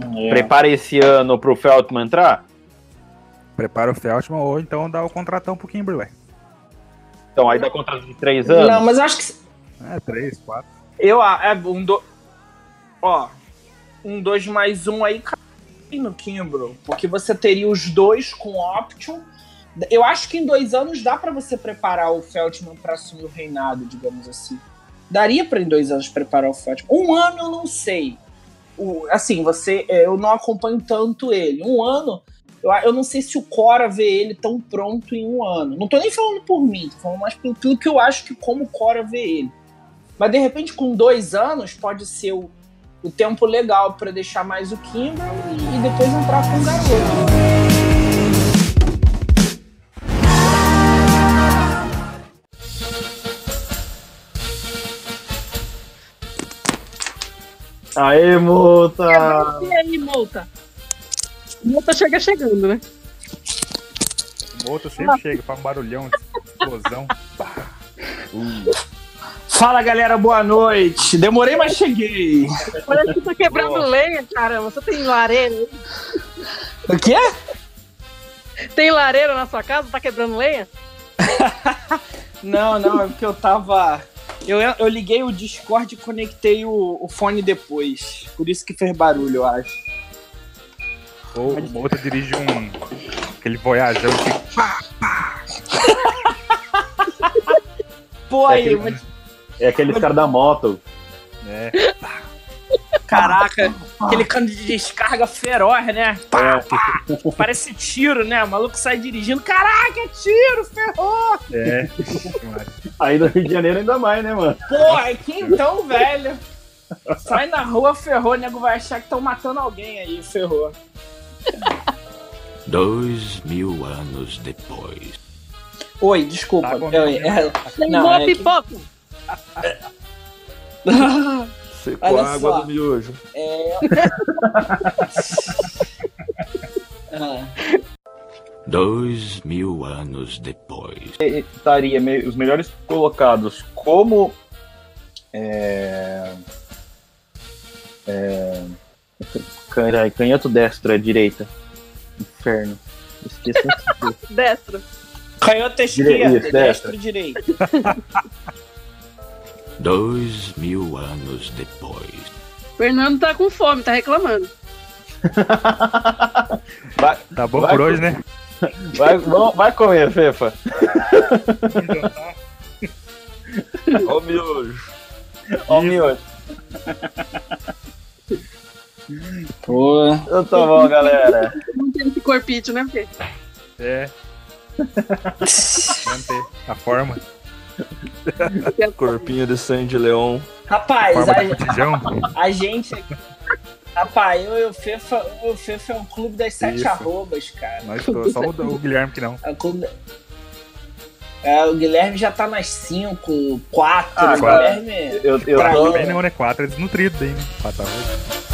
É. Prepara esse ano pro Feltman entrar? Prepara o Feltman ou então dá o contratão pro Kimberley. Então aí dá contrato de três anos. Não, mas acho que É, três, quatro. Eu, ah, é, um do... Ó, um dois mais um aí cai no Kimbrough, porque você teria os dois com option. Eu acho que em dois anos dá pra você preparar o Feltman pra assumir o reinado, digamos assim. Daria pra em dois anos preparar o Feltman. Um ano eu não sei. O, assim, você, é, eu não acompanho tanto ele. Um ano, eu, eu não sei se o Cora vê ele tão pronto em um ano. Não tô nem falando por mim, tô falando mais tudo que eu acho que como o Cora vê ele. Mas de repente, com dois anos, pode ser o, o tempo legal para deixar mais o Kimball e, e depois entrar com o garoto. Aê, multa! E aí, multa? Multa chega chegando, né? Outro sempre chega, faz um barulhão, explosão. Fala galera, boa noite. Demorei, mas cheguei. Parece que tá quebrando lenha, caramba. Você tem lareira? aí? O quê? Tem lareira na sua casa? Tá quebrando lenha? Não, não, é porque eu tava. Eu, eu liguei o Discord e conectei o, o fone depois. Por isso que fez barulho, eu acho. Ou o outro dirige um. aquele voyajão que. Pô, É aí, aquele- É aqueles caras da moto. né? caraca, aquele cano de descarga feroz, né? Pá, pá, parece tiro, né? O maluco sai dirigindo. Caraca, é tiro, ferrou! É. Aí no Rio de Janeiro ainda mais, né, mano? Pô, aqui então, velho. Sai na rua, ferrou, o nego vai achar que estão matando alguém aí, ferrou. Dois mil anos depois. Oi, desculpa. Tá bom, eu- meu é- Não, é que- pipoca? Secou Olha a água só. do miojo. é... Ah, Dois mil anos depois. Estaria me- os melhores colocados como. É. É. Carai, canhoto destro é direita. Inferno. Esqueci. Destro. Canhota Dire- esquerda, destro direito. Dois mil anos depois. Fernando tá com fome, tá reclamando. vai, Tá bom Vai, por hoje, né? Vai, vamos- vai comer, Fefa. Ó o miojo. Ó o miojo. Pô. Então tá bom, galera. Não tem esse corpite, né? Porque É. Manter a forma. Corpinho de sangue de leão. Rapaz, a, botijão. a gente. Rapaz, eu e o Fefa, eu o Fefa é um clube das sete Isso. arrobas, cara. Nós tô, só o, o Guilherme que não. É um clube. É, o Guilherme já tá nas cinco, quatro. Ah, o agora- Guilherme. Eu, eu Pra tô, mim, Bem não, né? Quatro é desnutrido daí, né? Quatro arroz.